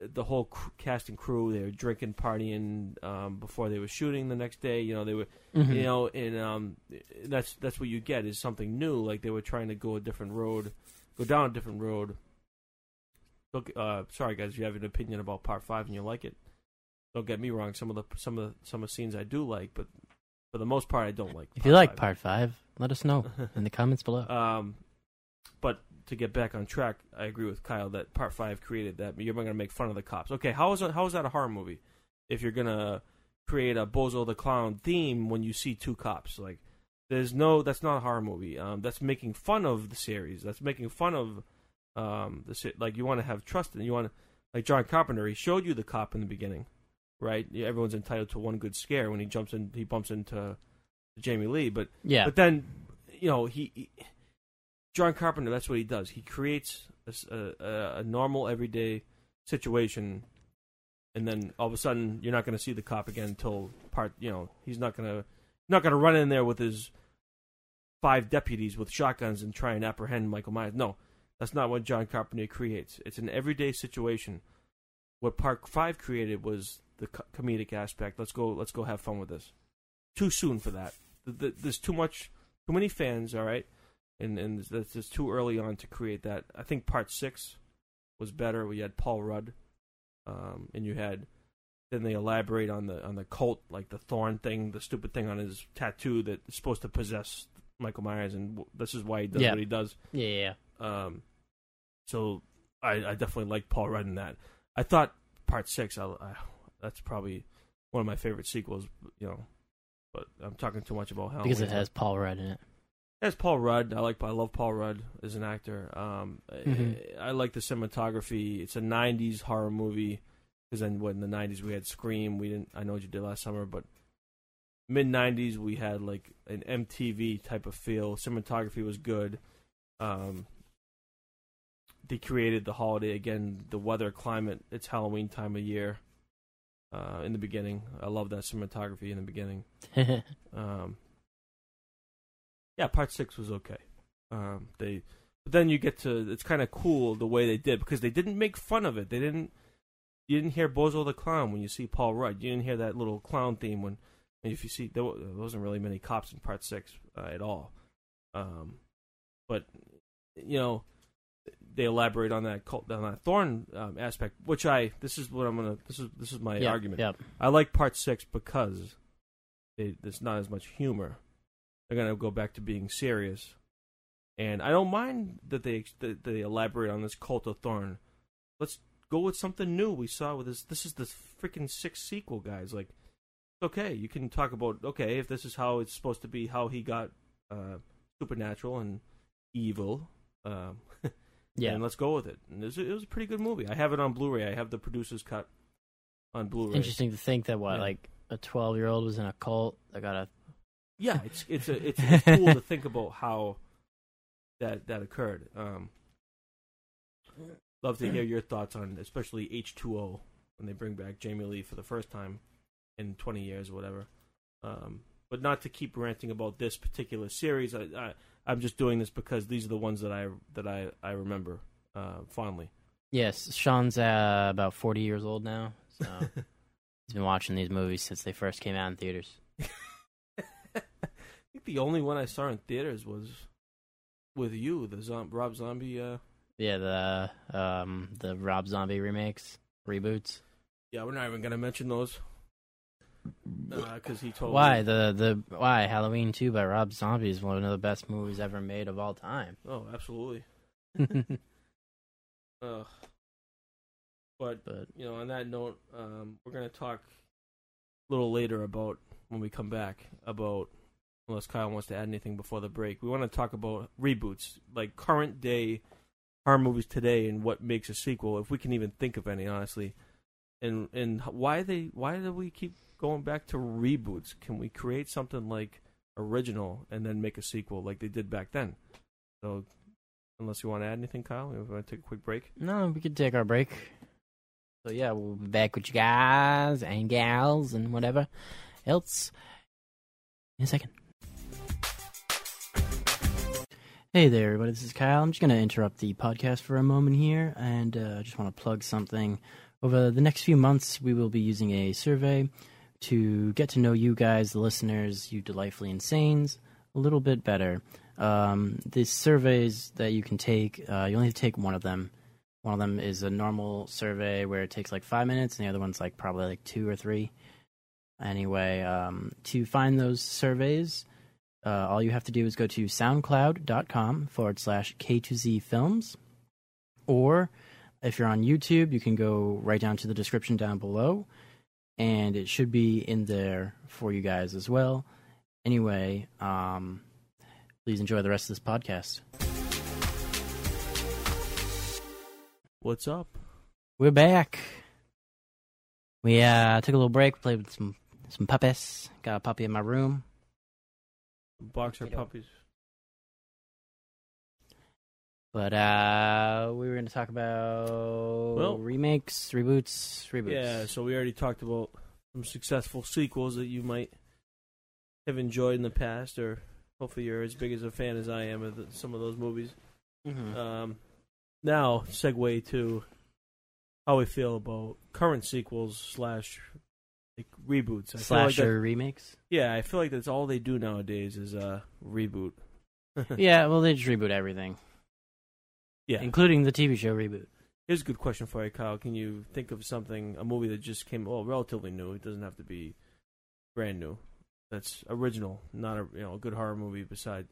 the whole cr- cast and crew. They were drinking, partying um, before they were shooting the next day. You know, they were Mhm. you know, and um, that's that's what you get is something new. Like they were trying to go a different road, go down a different road. Look, uh, sorry guys, if you have an opinion about part five and you like it, don't get me wrong. Some of the some of the, some of the scenes I do like, but for the most part, I don't like. if you like five. part five, let us know in the comments below. Um, but to get back on track, I agree with Kyle that Part Five created that. You're going to make fun of the cops. Okay, how is how is that a horror movie? If you're gonna create a Bozo the Clown theme when you see two cops, like there's no, that's not a horror movie. Um, that's making fun of the series. That's making fun of um the like you want to have trust in you want to like John Carpenter. He showed you the cop in the beginning, right? Everyone's entitled to one good scare when he jumps in, he bumps into Jamie Lee, but yeah. but then, you know, he, he John Carpenter. That's what he does. He creates a normal, everyday situation, and then all of a sudden, you're not going to see the cop again until part. You know, he's not going to not going to run in there with his five deputies with shotguns and try and apprehend Michael Myers. No, that's not what John Carpenter creates. It's an everyday situation. What Part Five created was the co- comedic aspect. Let's go. Let's go have fun with this. Too soon for that. Th- th- There's too much, too many fans. All right, and and that's just too early on to create that. I think Part Six was better. We had Paul Rudd, um, and you had. Then they elaborate on the on the cult, like the thorn thing, the stupid thing on his tattoo that is supposed to possess Michael Myers, and this is why he does Yeah. what he does. yeah, yeah. Um, so I, I definitely like Paul Rudd in that. I thought Part Six, I, I, that's probably one of my favorite sequels. You know, but I'm talking too much about Halloween. Because it has Paul Rudd in it. That's Paul Rudd. I like. I love Paul Rudd as an actor. Um, Mhm. I, I like the cinematography. It's a '90s horror movie because then what in the '90s we had Scream. We didn't. I know what you did last summer, but mid '90s we had like an MTV type of feel. Cinematography was good. Um, they created the holiday again. The weather, climate. It's Halloween time of year. Uh, in the beginning, I love that cinematography in the beginning. Um, yeah, part six was okay. Um, they, but then you get to it's kind of cool the way they did because they didn't make fun of it. They didn't. You didn't hear Bozo the clown when you see Paul Rudd. You didn't hear that little clown theme when if you see there, wasn't really many cops in part six uh, at all. Um, but you know they elaborate on that cult, on that thorn um, aspect, which I this is what I'm gonna this is this is my yeah, argument. Yep. I like part six because they, there's not as much humor. They're gonna go back to being serious, and I don't mind that they that they elaborate on this cult of thorn. Let's go with something new. We saw with this. This is the freaking sixth sequel, guys. Like, okay, you can talk about okay if this is how it's supposed to be, how he got uh, supernatural and evil. Um, Yeah. and let's go with it. And it was, it was a pretty good movie. I have it on Blu-ray. I have the producer's cut on Blu-ray. Interesting to think that what Yeah. like a twelve year old was in a cult that got a Yeah, it's it's a, it's, it's cool to think about how that that occurred. Um, love to hear your thoughts on especially H two O when they bring back Jamie Lee for the first time in twenty years or whatever. Um, but not to keep ranting about this particular series. I, I I'm just doing this because these are the ones that I that I I remember uh, fondly. Yes, Sean's uh, about 40 years old now, so he's been watching these movies since they first came out in theaters. Think the only one I saw in theaters was with you, the Zom- Rob Zombie. Uh, Yeah, the um the Rob Zombie remakes, reboots. yeah, we're not even gonna mention those because he told Why me- the the why Halloween 2 by Rob Zombie is one of the best movies ever made of all time. Oh, absolutely. Ugh. But but you know, on that note, um, we're gonna talk a little later about when we come back about unless Kyle wants to add anything before the break. We want to talk about reboots, like current day horror movies today, and what makes a sequel, if we can even think of any, honestly. And and why they why do we keep going back to reboots? Can we create something like original and then make a sequel like they did back then? So, unless you want to add anything, Kyle, we want to take a quick break. no, we could take our break. So yeah, we'll be back with you guys and gals and whatever else in a second. Hey there, everybody. This is Kyle. I'm just going to interrupt the podcast for a moment here, and uh, I just want to plug something. Over the next few months, we will be using a survey to get to know you guys, the listeners, you delightfully insanes, a little bit better. Um, these surveys that you can take, uh, you only have to take one of them. One of them is a normal survey where it takes like five minutes, and the other one's like probably like two or three. Anyway, um, to find those surveys, uh, all you have to do is go to soundcloud.com forward slash K2Z films. Or if you're on YouTube, you can go right down to the description down below, and it should be in there for you guys as well. Anyway, um, please enjoy the rest of this podcast. What's up? We're back. We uh, took a little break, played with some some puppies. Got a puppy in my room. Boxer You know. puppies. But uh, we were going to talk about Well- remakes, reboots, reboots. Yeah, so we already talked about some successful sequels that you might have enjoyed in the past, or hopefully you're as big as a fan as I am of the, some of those movies. Mhm. Um, now, segue to how we feel about current sequels slash like reboots. I feel like that- slasher remakes. yeah, I feel like that's all they do nowadays is uh reboot. yeah, well, they just reboot everything, yeah. including the TV show reboot. Here's a good question for you, Kyle. Can you think of something, a movie that just came, well, relatively new? It doesn't have to be brand new. That's original, not a you know a good horror movie. Beside,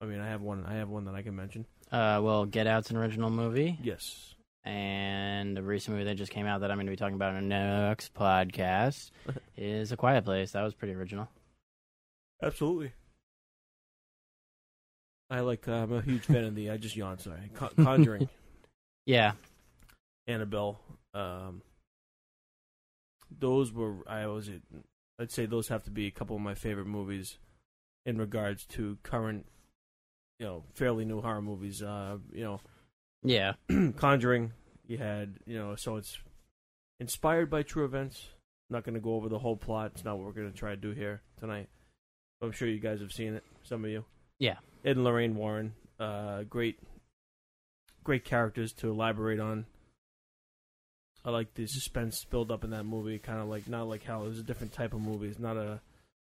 I mean, I have one. I have one that I can mention. Uh, well, Get Out's an original movie, Yes, and the recent movie that just came out that I'm going to be talking about in the next podcast is A Quiet Place. That was pretty original. absolutely. I like. Uh, I'm a huge fan of the. I just yawned. Sorry, Con- Conjuring, Yeah, Annabelle. Um, those were. I was. I'd say those have to be a couple of my favorite movies, in regards to current, you know, fairly new horror movies. Uh, you know, yeah, Conjuring. You had, you know, so it's inspired by true events. not going to go over the whole plot. It's not what we're going to try to do here tonight. I'm sure you guys have seen it. Some of you. Yeah. Ed and Lorraine Warren. Uh, great, great characters to elaborate on. I like the suspense build up in that movie. Kind of like not like how It's a different type of movie. It's not a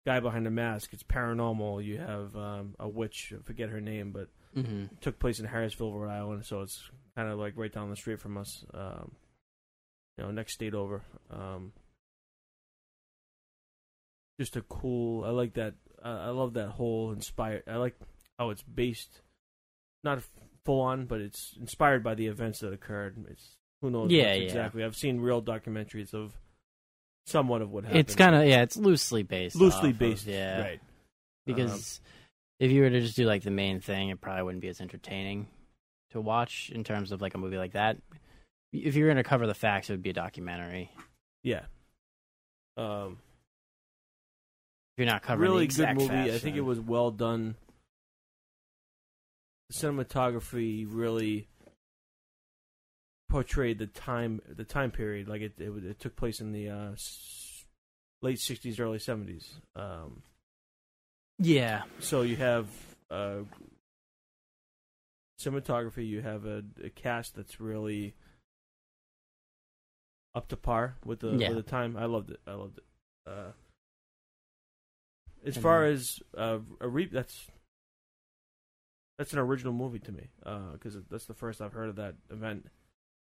guy behind a mask. It's paranormal. You have um, a witch. I forget her name, but hmm took place in Harrisville, Rhode Island, so it's kind of like right down the street from us. Um, you know, next state over. Um, just a cool. I like that. Uh, I love that whole inspired. I like how it's based, not full on, but it's inspired by the events that occurred. It's who knows Yeah, what's yeah. exactly. I've seen real documentaries of somewhat of what happened. it's kind of yeah, it's loosely based. loosely off of- based, yeah, right? Because if you were to just do like the main thing, it probably wouldn't be as entertaining to watch in terms of like a movie like that. If you were going to cover the facts, it would be a documentary. Yeah. Um, If you're not covering really the good movie. I think it was well done. The cinematography really portrayed the time, the time period. Like it, it, it took place in the uh, late '60s, early '70s. Um, Yeah, so you have uh, cinematography. You have a, a cast that's really up to par with the Yeah. with the time. I loved it. I loved it. Uh, as And far then- as uh, a re- that's that's an original movie to me because that's the first I've heard of that event.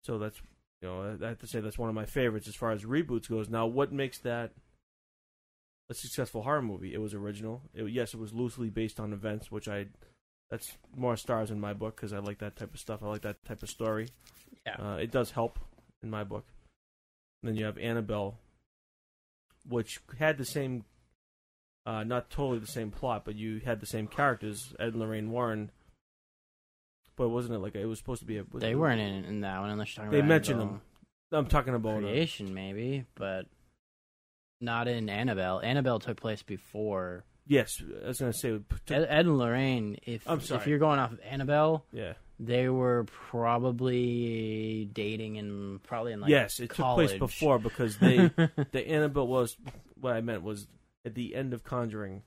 So that's you know I have to say that's one of my favorites as far as reboots goes. Now, what makes that a successful horror movie? It was original. It, yes, it was loosely based on events, which I that's more stars in my book because I like that type of stuff. I like that type of story. yeah, Uh, it does help in my book. And then you have Annabelle, which had the same, uh, not totally the same plot, but you had the same characters, Ed and Lorraine Warren. But wasn't it like it was supposed to be a? they weren't in, in that one unless you're talking They about mentioned Annabelle them. I'm talking about. Uh, creation, maybe, but not in Annabelle. Annabelle took place before yes, I was gonna say. Ed, Ed and Lorraine. If I'm if sorry. you're going off of Annabelle, Yeah. they were probably dating in probably in like yes, it college. took place before because they the Annabelle was what I meant was at the end of Conjuring.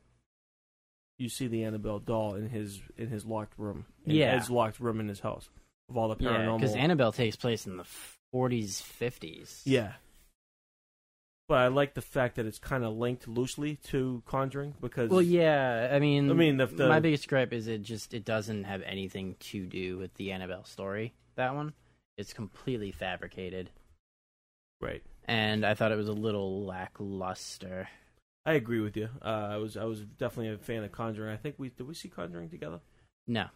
You see the Annabelle doll in his in his locked room. In Yeah. Ed's locked room in his house of all the paranormal. because Annabelle takes place in the 40s, 50s. Yeah. But I like the fact that it's kind of linked loosely to Conjuring because Well, yeah. I mean, I mean, the- the- my biggest gripe is it just it doesn't have anything to do with the Annabelle story. That one, it's completely fabricated, right. and I thought it was a little lackluster. I agree with you. Uh, I was I was definitely a fan of Conjuring. I think we did we see Conjuring together. No.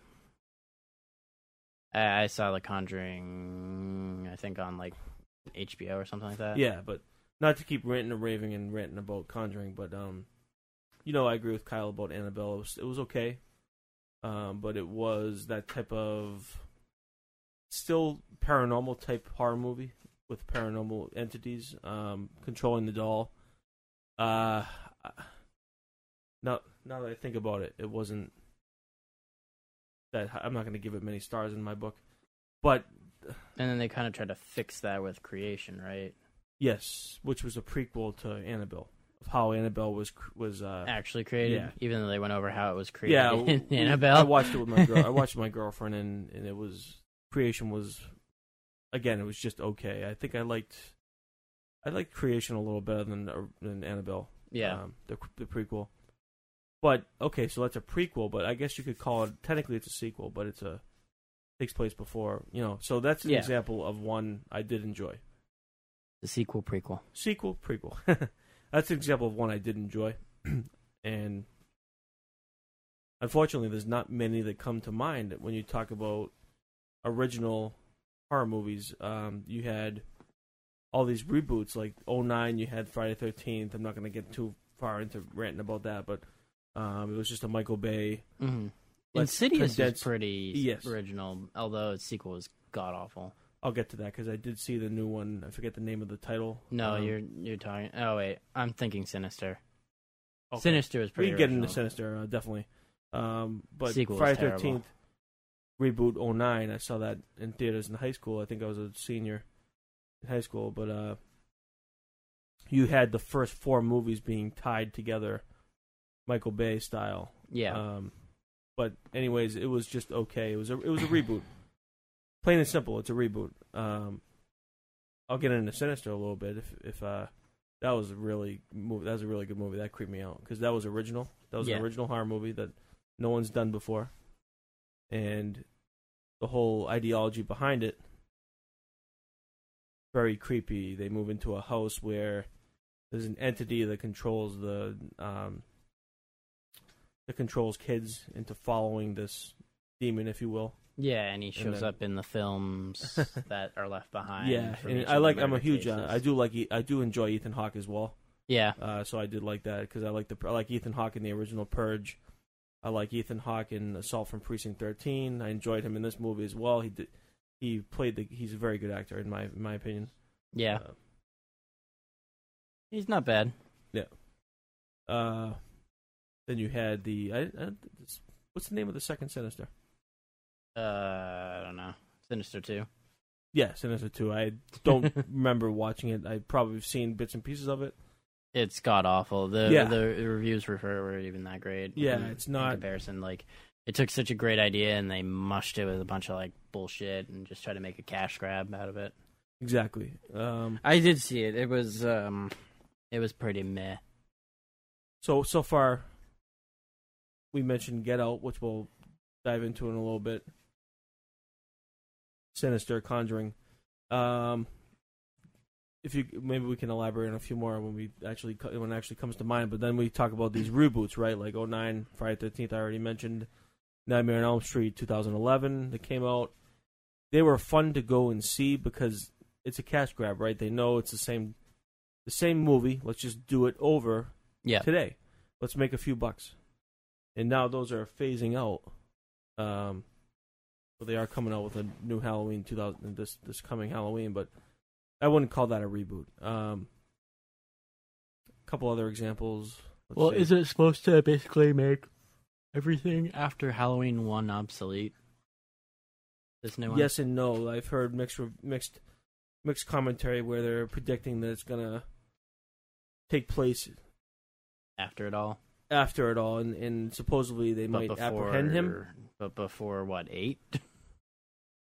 I, I saw The Conjuring, I think on like HBO or something like that. Yeah, but not to keep ranting and raving and ranting about Conjuring, but um, you know, I agree with Kyle about Annabelle. It was, it was okay, um, but it was that type of still paranormal type horror movie with paranormal entities um, controlling the doll. Uh, now, now that I think about it, it wasn't that I'm not going to give it many stars in my book, but And then they kind of tried to fix that with Creation, right? Yes, which was a prequel to Annabelle of how Annabelle was was uh Actually created, yeah. even though they went over how it was created yeah in we- Annabelle. I watched it with my girl. I watched my girlfriend and and it was creation was again it was just okay. I think I liked I liked creation a little better than uh, than Annabelle. yeah. um, the the prequel. But okay, so that's a prequel, but I guess you could call it technically it's a sequel, but it's a takes place before you know. So that's an Yeah. example of one I did enjoy. The sequel, prequel. sequel prequel that's an example of one i did enjoy and unfortunately there's not many that come to mind when you talk about original horror movies um, you had all these reboots like 09 you had friday 13th i'm not going to get too far into ranting about that but um, it was just a michael bay Like, Insidious condensed- is pretty Yes. original, although its sequel was god awful. I'll get to that because I did see the new one. I forget the name of the title. No, Um, you're you're talking. Oh wait, I'm thinking Sinister. okay. Sinister is pretty. can get into. Sinister, uh, definitely. Um, but Sequel Friday. Thirteenth reboot 09, I saw that in theaters in high school. I think I was a senior in high school, but uh, you had the first four movies being tied together, Michael Bay style. Yeah, Um, but anyways, it was just okay. It was a it was a reboot. Plain and simple, it's a reboot. Um, I'll get into Sinister a little bit if if uh, that was a really movie. That was a really good movie. That creeped me out because that was original. That was Yeah. an original horror movie that no one's done before, and the whole ideology behind it very creepy. They move into a house where there's an entity that controls the um, that controls kids into following this demon, if you will. Yeah, and he shows then- up in the films that are left behind. yeah, and I like. I'm a huge. Uh. I do like. I do enjoy Ethan Hawke as well. Yeah, Uh, so I did like that because I like the. I like Ethan Hawke in the original Purge. I like Ethan Hawke in Assault from Precinct 13. I enjoyed him in this movie as well. He did. He played the. He's a very good actor in my in my opinion. yeah, Uh, he's not bad. Yeah. Uh, then you had the. I, I, what's the name of the second Sinister? Uh, I don't know. Sinister Two. Yeah, Sinister Two. I don't remember watching it. I probably have seen bits and pieces of it. It's god awful. The Yeah. the reviews for it were even that great. Yeah, in- it's in not- comparison. Like it took such a great idea and they mushed it with a bunch of like bullshit and just tried to make a cash grab out of it. Exactly. Um, I did see it. It was um, it was pretty meh. so so far, we mentioned Get Out, which we'll dive into in a little bit. Sinister, Conjuring. Um, if you maybe we can elaborate on a few more when we actually when it actually comes to mind. But then we talk about these reboots, right? Like 09, Friday Thirteenth. I already mentioned Nightmare on Elm Street, 2011 that came out. They were fun to go and see because it's a cash grab, right? They know it's the same the same movie. Let's just do it over Yeah, today. Let's make a few bucks. And now those are phasing out. Um, well, they are coming out with a new Halloween 2000 this this coming Halloween, but I wouldn't call that a reboot. Um, a couple other examples. Let's Well, see. is it supposed to basically make everything after Halloween one obsolete? This new one. yes and no. I've heard mixed mixed mixed commentary where they're predicting that it's gonna take place After it all, after it all, and, and supposedly they but might before, apprehend him. But before what eight?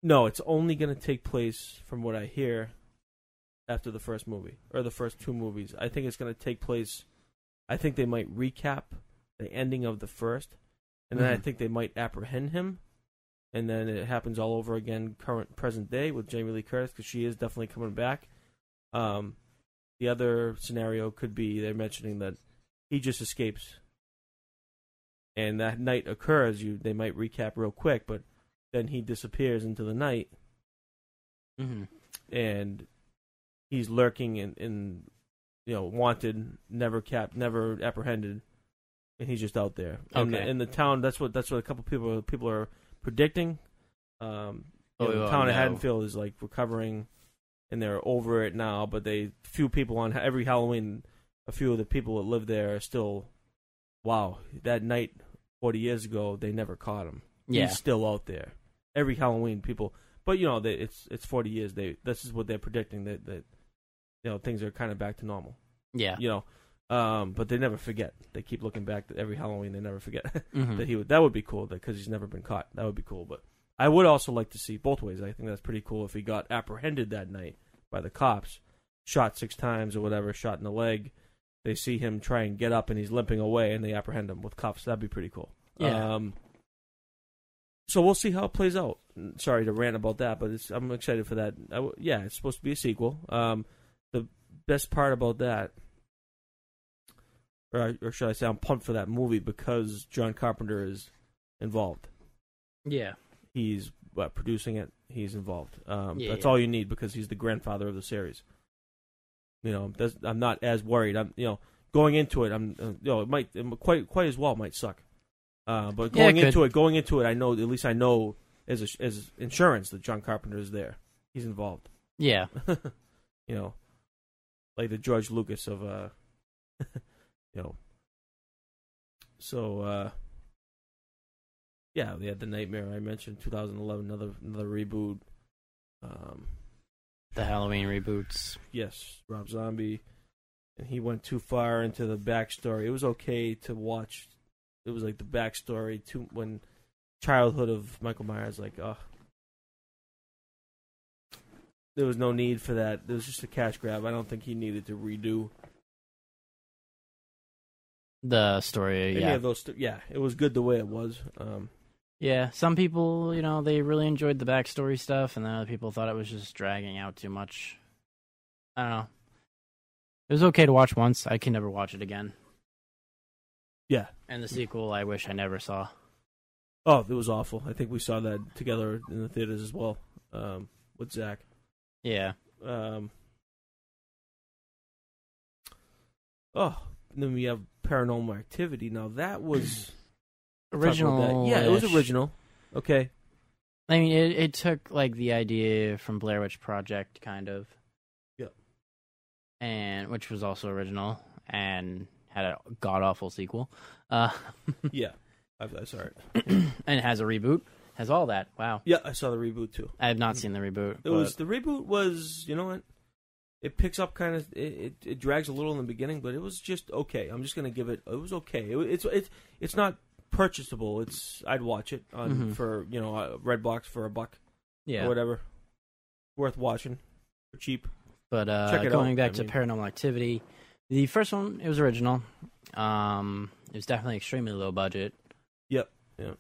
No, it's only going to take place, from what I hear, after the first movie or the first two movies. I think it's going to take place. I think they might recap the ending of the first, and then I Mhm. think they might apprehend him, and then it happens all over again, current present day with Jamie Lee Curtis because she is definitely coming back. Um, the other scenario could be they're mentioning that he just escapes, and that night occurs. You they might recap real quick, but then he disappears into the night Mm-hmm. and he's lurking in, in you know wanted never capped never apprehended and he's just out there in, the, Okay. in the town that's what that's what a couple people people are predicting um Oh, know, the well, town of no. Haddonfield is like recovering and they're over it now but they few people on every Halloween a few of the people that live there are still wow that night 40 years ago they never caught him Yeah, he's still out there. Every Halloween, people, but you know, they, it's it's forty years. They this is what they're predicting that that you know things are kind of back to normal. yeah. You know, um, but they never forget. They keep looking back to every Halloween. They never forget Mhm. that he would. That would be cool because he's never been caught. That would be cool. But I would also like to see both ways. I think that's pretty cool if he got apprehended that night by the cops, shot six times or whatever, shot in the leg. They see him try and get up and he's limping away, and they apprehend him with cuffs. That'd be pretty cool. Yeah. Um, so we'll see how it plays out. Sorry to rant about that, but it's, I'm excited for that. I yeah, it's supposed to be a sequel. Um, the best part about that, or, or should I say, I'm pumped for that movie because John Carpenter is involved. yeah. He's what, producing it. He's involved. Um, Yeah, that's yeah. all you need because he's the grandfather of the series. You know, I'm not as worried. I'm, you know, going into it, I'm, uh, you know, it might it, quite quite as well might suck. Uh, but Yeah, it going could. into it, going into it, I know at least I know as a, as insurance that John Carpenter is there. He's involved. Yeah, you know, like the George Lucas of uh, you know. So uh, yeah, they had the Nightmare I mentioned, 2011, another another reboot. Um, the Halloween reboots. yes, Rob Zombie, and he went too far into the backstory. It was okay to watch. It was like the backstory to when childhood of Michael Myers. Like, oh, there was no need for that. It was just a cash grab. I don't think he needed to redo The story, any yeah, of those. St- yeah, it was good the way it was. Um, yeah. Some people, you know, they really enjoyed the backstory stuff, and then other people thought it was just dragging out too much. I don't know. It was okay to watch once. I can never watch it again. yeah. And the sequel, I wish I never saw. Oh, it was awful. I think we saw that together in the theaters as well um, with Zach. Yeah, Um, oh, then we have Paranormal Activity. Now that was original. that. Yeah, it was original. Okay. I mean, it, it took like the idea from Blair Witch Project, kind of. Yep. And which was also original and had a god awful sequel. Uh, Yeah, I, I saw it. and it has a reboot. Has all that. Wow. Yeah, I saw the reboot too. I have not seen the reboot. It but- was the reboot was you know what? It picks up kind of it, it, it drags a little in the beginning, but it was just okay. I'm just gonna give it. It was okay. It, it's it's it's not purchasable. It's I'd watch it on Mhm. for you know a Redbox for a buck yeah. or whatever. Worth watching for cheap. But uh, Check it going out. back I to mean- Paranormal Activity, the first one it was original. Um, it was definitely extremely low budget. Yep. Yeah.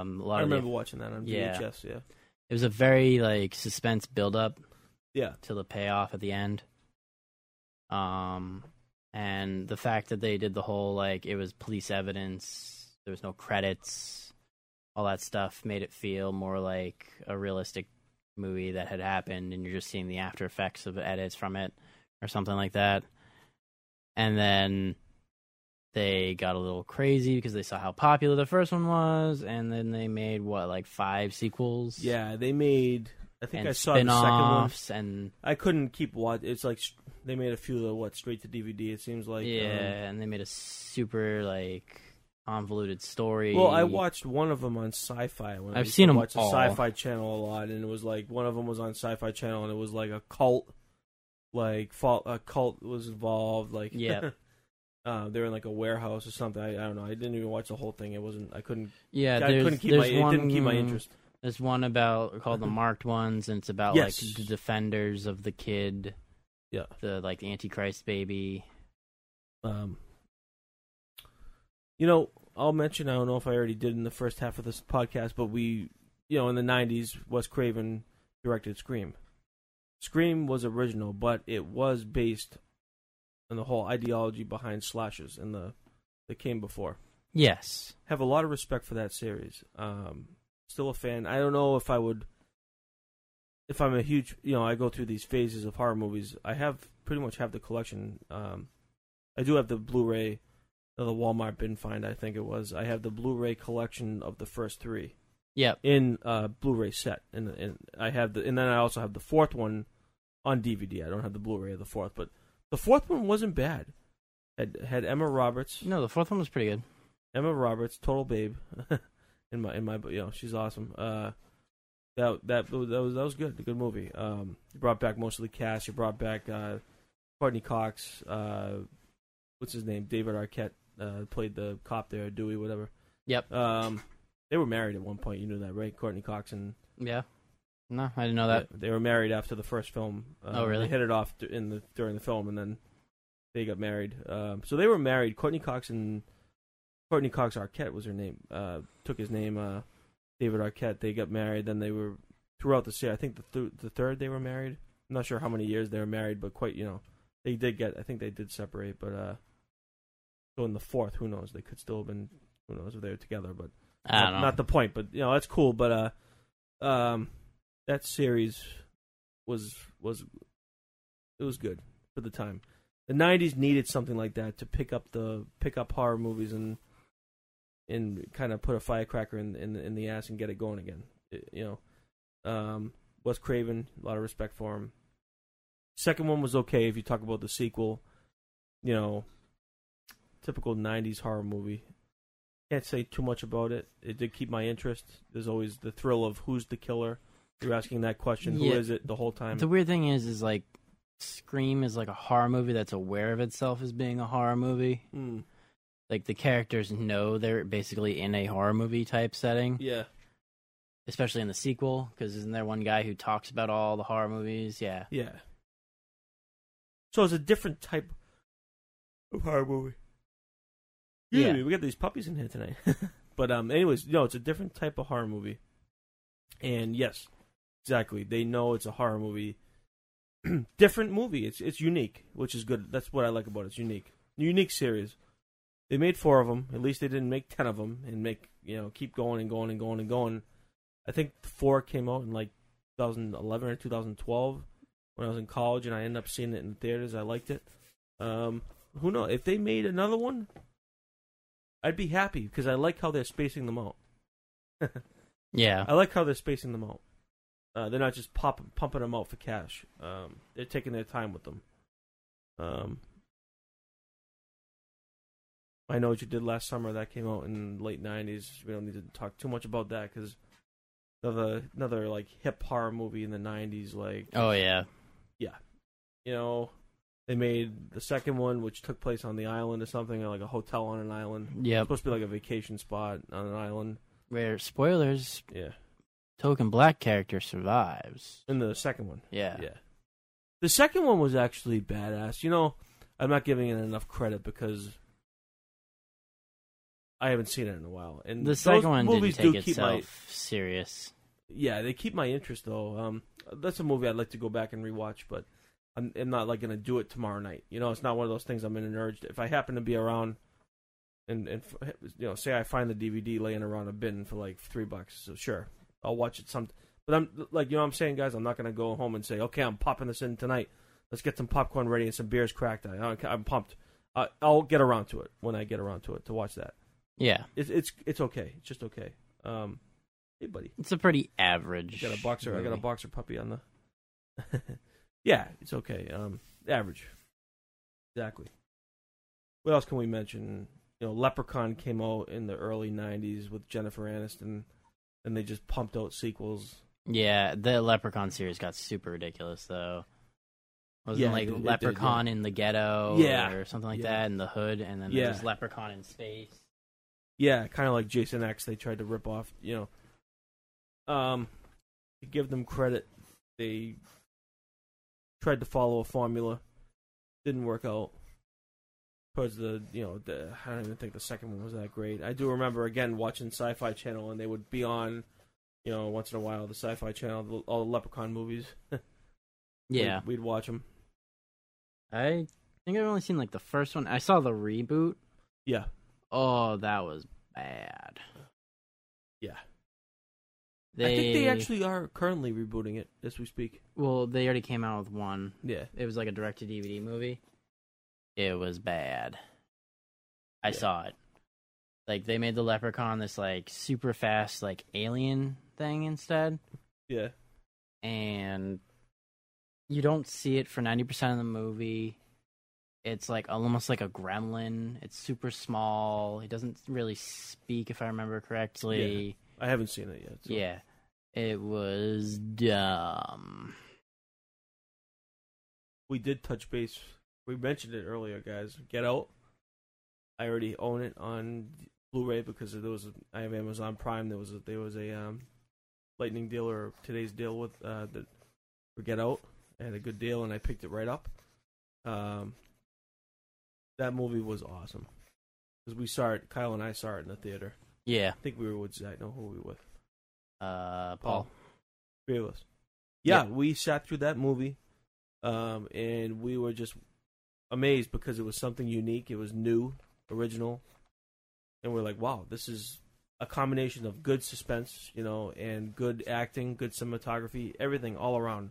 Um, a lot I of the- remember watching that on Yeah. VHS. Yeah. it was a very like suspense build up Yeah. to the payoff at the end. Um, and the fact that they did the whole like it was police evidence, there was no credits, all that stuff made it feel more like a realistic movie that had happened, and you're just seeing the after effects of edits from it or something like that. And then they got a little crazy because they saw how popular the first one was, and then they made what like five sequels. Yeah. They made. I think I saw the second one. and I couldn't keep watch. It's like they made a few of the what straight to DVD. It seems like. yeah, um, and they made a super like convoluted story. Well, I watched one of them on Sci-Fi. When I've seen them watch the. Sci-Fi Channel a lot, and it was like one of them was on Sci-Fi Channel, and it was like a cult, like fault, a cult was involved. Like, yeah. uh, they're in like a warehouse or something. I, I don't know. I didn't even watch the whole thing. It wasn't. I couldn't. Yeah, I there's, couldn't keep my. there's It one, didn't keep my interest. There's one about called the marked ones, and it's about Yes. like the defenders of the kid. Yeah. the like the Antichrist baby. Um, you know, I'll mention. I don't know if I already did in the first half of this podcast, but we, you know, in the '90s, Wes Craven directed Scream. Scream was original, but it was based on the whole ideology behind slashes and the that came before. Yes, Have a lot of respect for that series. Um, still a fan. I don't know if I would. If I'm a huge, you know, I go through these phases of horror movies. I have pretty much have the collection. Um, I do have the Blu-ray, the Walmart bin find. I think it was. I have the Blu-ray collection of the first three yep, in uh, Blu-ray set, and, and I have the, and then I also have the fourth one on DVD. I don't have the Blu-ray of the fourth, but the fourth one wasn't bad. Had had Emma Roberts. no, the fourth one was pretty good. Emma Roberts, total babe. in my in my you know she's awesome. Uh, that that that was that was good. A good movie. Um, you brought back most of the cast. You brought back uh, Courteney Cox. Uh, what's his name? David Arquette uh, played the cop there, Dewey, whatever. Yep. Um, they were married at one point. You knew that, right? Courteney Cox and Yeah, no, I didn't know that. yeah, they were married after the first film. Uh, Oh, really? They hit it off in the during the film, and then they got married. Um, so they were married. Courteney Cox and Courteney Cox Arquette was her name. Uh, took his name. Uh, David Arquette. They got married. Then they were throughout the series. I think the th- the third they were married. I'm not sure how many years they were married, but quite you know they did get. I think they did separate, but uh, so in the fourth, who knows? They could still have been. Who knows if they were together? But not, don't know. not the point, but you know that's cool. But uh, um, that series was was it was good for the time. The '90s needed something like that to pick up the pick up horror movies and and kind of put a firecracker in in the, in the ass and get it going again. It- you know, um, Wes Craven, a lot of respect for him. Second one was okay if you talk about the sequel. You know, typical '90s horror movie. Can't say too much about it. It did keep my interest. There's always the thrill of who's the killer. You're asking that question. Who Yeah. is it the whole time? The weird thing is, is like Scream is like a horror movie that's aware of itself as being a horror movie. Mm, Like the characters know they're basically in a horror movie type setting, yeah. especially in the sequel. Because isn't there one guy who talks about all the horror movies? Yeah. Yeah. So it's a different type of horror movie. Yeah. we got these puppies in here tonight. but um, anyways, no, it's a different type of horror movie. And yes, exactly. They know it's a horror movie. different movie. It's it's unique, which is good. That's what I like about it. It's unique. Unique series. They made four of them. At least they didn't make ten of them and make you know keep going and going and going and going. I think four came out in like 2011 or 2012 when I was in college, and I ended up seeing it in the theaters. I liked it. Um, who knows if they made another one? I'd be happy because I like how they're spacing them out. Yeah. I like how they're spacing them out. Uh, they're not just pop, pumping them out for cash. Um, they're taking their time with them. Um, I know what you did last summer. That came out in the late '90s. We don't need to talk too much about that because another another like hip horror movie in the '90s. Like Oh yeah, yeah. you know, they made the second one, which took place on the island or something, like a hotel on an island. Yep. supposed to be like a vacation spot on an island. Where spoilers, Yeah, token black character survives. in the second one. Yeah. Yeah. The second one was actually badass. You know, I'm not giving it enough credit because I haven't seen it in a while. And The second one didn't take do keep itself my serious. yeah, they keep my interest though. Um, that's a movie I'd like to go back and rewatch, but I'm, I'm not like gonna do it tomorrow night. You know, it's not one of those things I'm in an urge. If I happen to be around, and and you know, say I find the DVD laying around a bin for like three bucks, so sure, I'll watch it some. But I'm like, you know, what I'm saying, guys, I'm not gonna go home and say, okay, I'm popping this in tonight. Let's get some popcorn ready and some beers cracked. I, I'm pumped. Uh, I'll get around to it when I get around to it to watch that. Yeah. It's it's it's okay. It's just okay. Um, hey, buddy. It's a pretty average. I got a boxer. I got a boxer puppy on the. yeah, it's okay. Um, average. Exactly. What else can we mention? You know, Leprechaun came out in the early '90s with Jennifer Aniston, and they just pumped out sequels. Yeah, the Leprechaun series got super ridiculous though. Wasn't Yeah, like it did, it Leprechaun in the ghetto Yeah. or something like Yeah. that in the hood, and then Yeah. there was Leprechaun in space. Yeah, kind of like Jason X. They tried to rip off. You know, um, to give them credit, they tried to follow a formula. Didn't work out. Towards the, you know, the, I don't even think the second one was that great. I do remember again watching Sci-Fi Channel, and they would be on, you know, once in a while the Sci-Fi Channel, the- all the Leprechaun movies. Yeah, we'd, we'd watch them. I think I've only seen like the first one. I saw the reboot. Yeah, Oh, that was bad. yeah. They, I think they actually are currently rebooting it as we speak. well, they already came out with one. Yeah, It was like a direct to DVD movie. It was bad. I Yeah. saw it. Like they made the leprechaun this like super fast like alien thing instead. yeah, and you don't see it for 90% of the movie. It's like almost like a gremlin. It's super small. It doesn't really speak if I remember correctly. I haven't seen it yet. so- Yeah. It was dumb. we did touch base. We mentioned it earlier, guys. Get Out. I already own it on Blu-ray because there was a, I have Amazon Prime. There was a, there was a um, lightning deal or today's deal with uh, the for Get Out. I had a good deal and I picked it right up. Um, that movie was awesome because we saw it. Kyle and I saw it in the theater. Yeah. I think we were with Zach. No, who we were we with? Uh Paul. Three of us. Yeah, Yeah. we sat through that movie, um, and we were just amazed because it was something unique. It was new, original, and we're like, "Wow, this is a combination of good suspense, you know, and good acting, good cinematography, everything all around.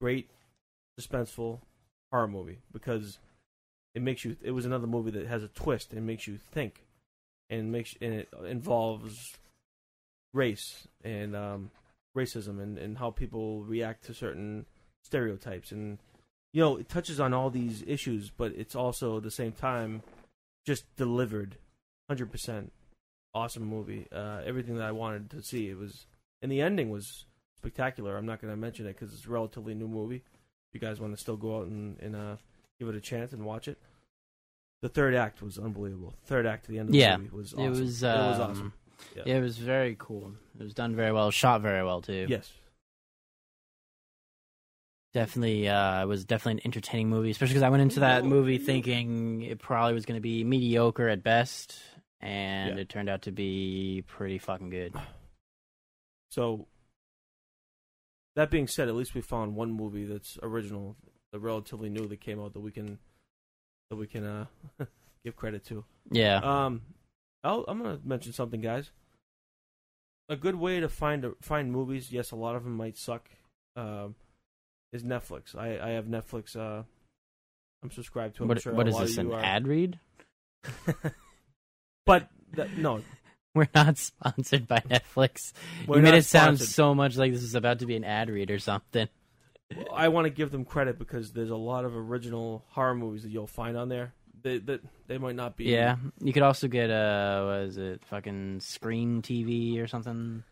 Great, suspenseful horror movie because it makes you. It was another movie that has a twist and makes you think, and makes and it involves race and um, racism and, and how people react to certain stereotypes. And you know it touches on all these issues but it's also at the same time just delivered 100% awesome movie. Uh, everything that i wanted to see it was and the ending was spectacular. I'm not going to mention it because it's a relatively new movie. If you guys want to still go out and, and uh, give it a chance and watch it the third act was unbelievable third act to the end of the Yeah, movie was awesome It was. it Um, was awesome Yeah. It was very cool. It was done very well. Shot very well too. yes Definitely, uh, it was definitely an entertaining movie, especially because I went into that movie thinking it probably was going to be mediocre at best, and Yeah. it turned out to be pretty fucking good. So, that being said, at least we found one movie that's original, that relatively new that came out that we can that we can uh, give credit to. Yeah, Um, I'll, I'm gonna mention something, guys. A good way to find a, find movies. Yes, a lot of them might suck. Um, is Netflix. I, I have Netflix. Uh, I'm subscribed to. it. I'm what, sure what is this? An are. ad read? But that, no, We're not sponsored by Netflix. we're you made it sound sponsored. so much like this is about to be an ad read or something. I want to give them credit because there's a lot of original horror movies that you'll find on there. They that they might not be. Yeah, you could also get uh, what is it? Fucking Screen TV or something.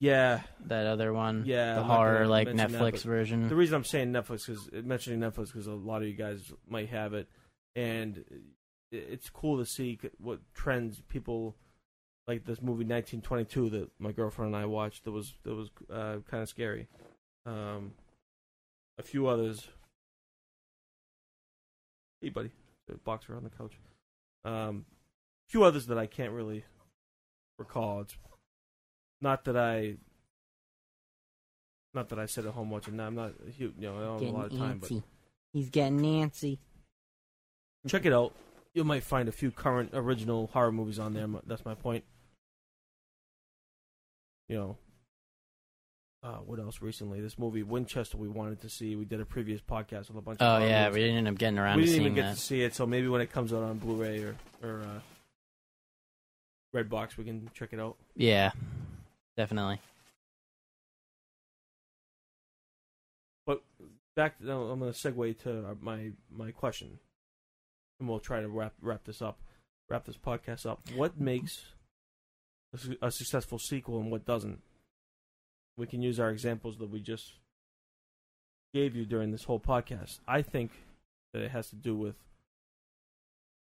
Yeah. That other one. Yeah, the I'm horror like mention that, Netflix version. The reason I'm saying Netflix is mentioning Netflix because a lot of you guys might have it, and it's cool to see what trends people like this movie 1922 that my girlfriend and I watched. That was that was uh, kind of scary. Um, a few others. Hey, buddy, the boxer on the couch. Um, a few others that I can't really recall. It's not that I, not that I sit at home watching. I'm not, you know, I don't have a lot of time, but He's getting Nancy. check it out. You might find a few current original horror movies on there. That's my point. You know, uh, what else recently? This movie Winchester we wanted to see. We did a previous podcast with a bunch. of Oh horror yeah, we didn't end up getting around we to didn't seeing even get that. to see it. So maybe when it comes out on Blu-ray or or uh, Redbox, we can check it out. Yeah, definitely. But back, to, I'm going to segue to my my question, and we'll try to wrap wrap this up, wrap this podcast up. What makes a, su- a successful sequel and what doesn't? We can use our examples that we just gave you during this whole podcast. I think that it has to do with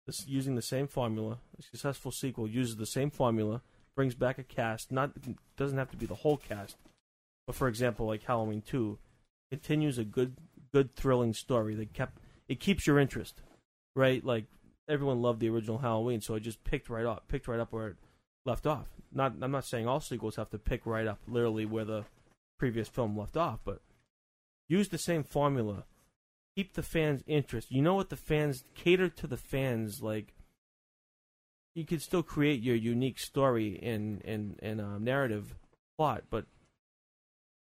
this using the same formula. A successful sequel uses the same formula, brings back a cast. Not doesn't have to be the whole cast, but for example, like Halloween Two, continues a good, good thrilling story that kept it keeps your interest, right? Like everyone loved the original Halloween, so it just picked right up, picked right up where it left off. Not, I'm not saying all sequels have to pick right up, literally where the previous film left off, but use the same formula. Keep the fans' interest. You know what the fans cater to the fans like. You can still create your unique story and and and um, narrative plot, but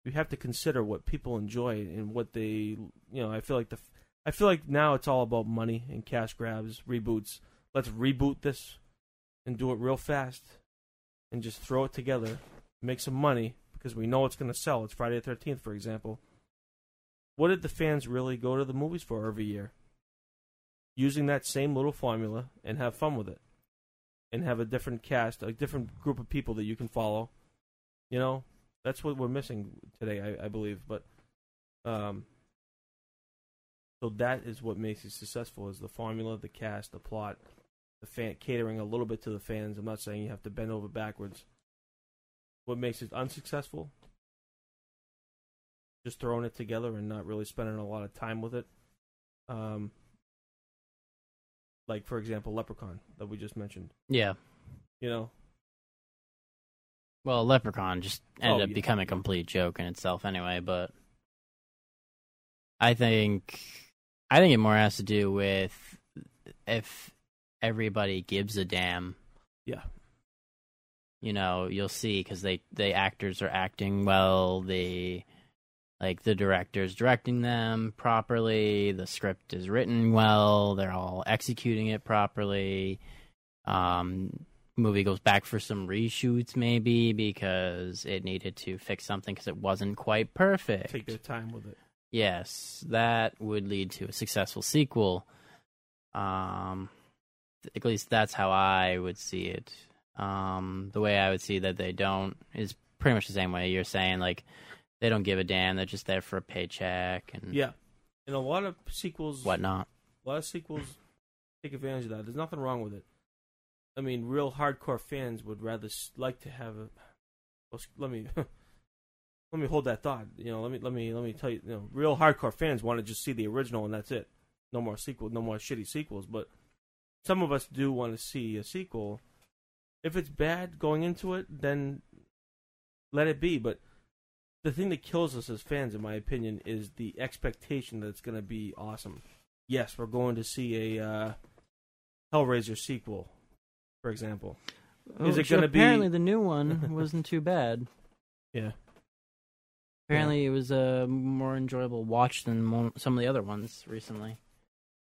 you have to consider what people enjoy and what they you know i feel like the i feel like now it's all about money and cash grabs reboots let's reboot this and do it real fast and just throw it together make some money because we know it's going to sell. It's friday the 13th for example. What did the fans really go to the movies for every year? Using that same little formula and have fun with it. And have a different cast a different group of people that you can follow. You know? That's what we're missing today, I, I believe. But um, so that is what makes it successful: is the formula, the cast, the plot, the fan catering a little bit to the fans. I'm not saying you have to bend over backwards. What makes it unsuccessful? Just throwing it together and not really spending a lot of time with it. Um, like for example, Leprechaun that we just mentioned. Yeah. You know, Well, Leprechaun just ended Oh, up yeah. becoming a complete joke in itself anyway, but I think I think it more has to do with if everybody gives a damn. Yeah. You know, you'll see because they the actors are acting well. The like the director's directing them properly. The script is written well. They're all executing it properly. Um, movie goes back for some reshoots, maybe because it needed to fix something because it wasn't quite perfect. Take their time with it. Yes, that would lead to a successful sequel. Um, at least that's how I would see it. Um, the way I would see that they don't is pretty much the same way you're saying. Like they don't give a damn; they're just there for a paycheck and Yeah, and a lot of sequels, whatnot. a lot of sequels take advantage of that. There's nothing wrong with it. I mean, real hardcore fans would rather like to have a. Well, let me let me hold that thought. You know, let me let me let me tell you. You know, real hardcore fans want to just see the original and that's it. No more sequel. No more shitty sequels. But some of us do want to see a sequel. If it's bad going into it, then let it be. But the thing that kills us as fans, in my opinion, is the expectation that it's going to be awesome. Yes, we're going to see a uh, Hellraiser sequel, for example. Is it Oh, gonna be- Apparently, the new one wasn't too bad. Yeah. Apparently, it was a more enjoyable watch than some of the other ones recently.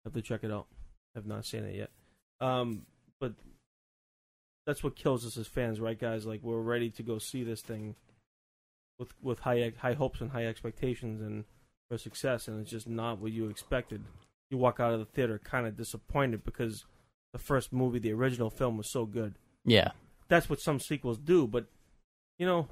Have to check it out. Have not seen it yet. Um, but that's what kills us as fans, right, guys? Like we're ready to go see this thing with with high high hopes and high expectations and for success, and it's just not what you expected. You walk out of the theater kind of disappointed because the first movie, the original film, was so good. Yeah, That's what some sequels do, but you know,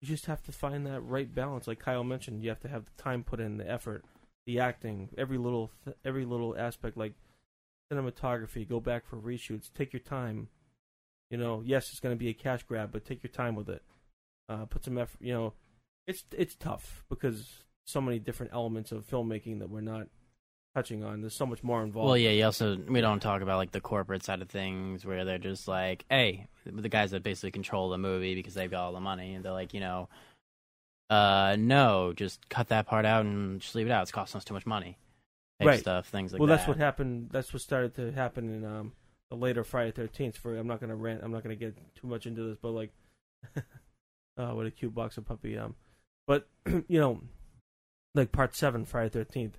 you just have to find that right balance. Like Kyle mentioned, you have to have the time put in, the effort, the acting, every little th- every little aspect, like cinematography. Go back for reshoots. Take your time. You know, yes, it's going to be a cash grab, but take your time with it. Uh, put some effort. You know, it's it's tough because so many different elements of filmmaking that we're not touching on. There's so much more involved. Well, yeah. You also we don't talk about like the corporate side of things where they're just like, hey, the guys that basically control the movie because they've got all the money, and they're like, you know, uh, no, just cut that part out and just leave it out. It's costing us too much money. Right. Stuff, things like well, that. that's what happened. That's what started to happen in um, the later Friday Thirteenth. For I'm not gonna rant. I'm not gonna get too much into this, but like, uh, what a cute box of puppy. Um, but you know, like part seven, Friday Thirteenth.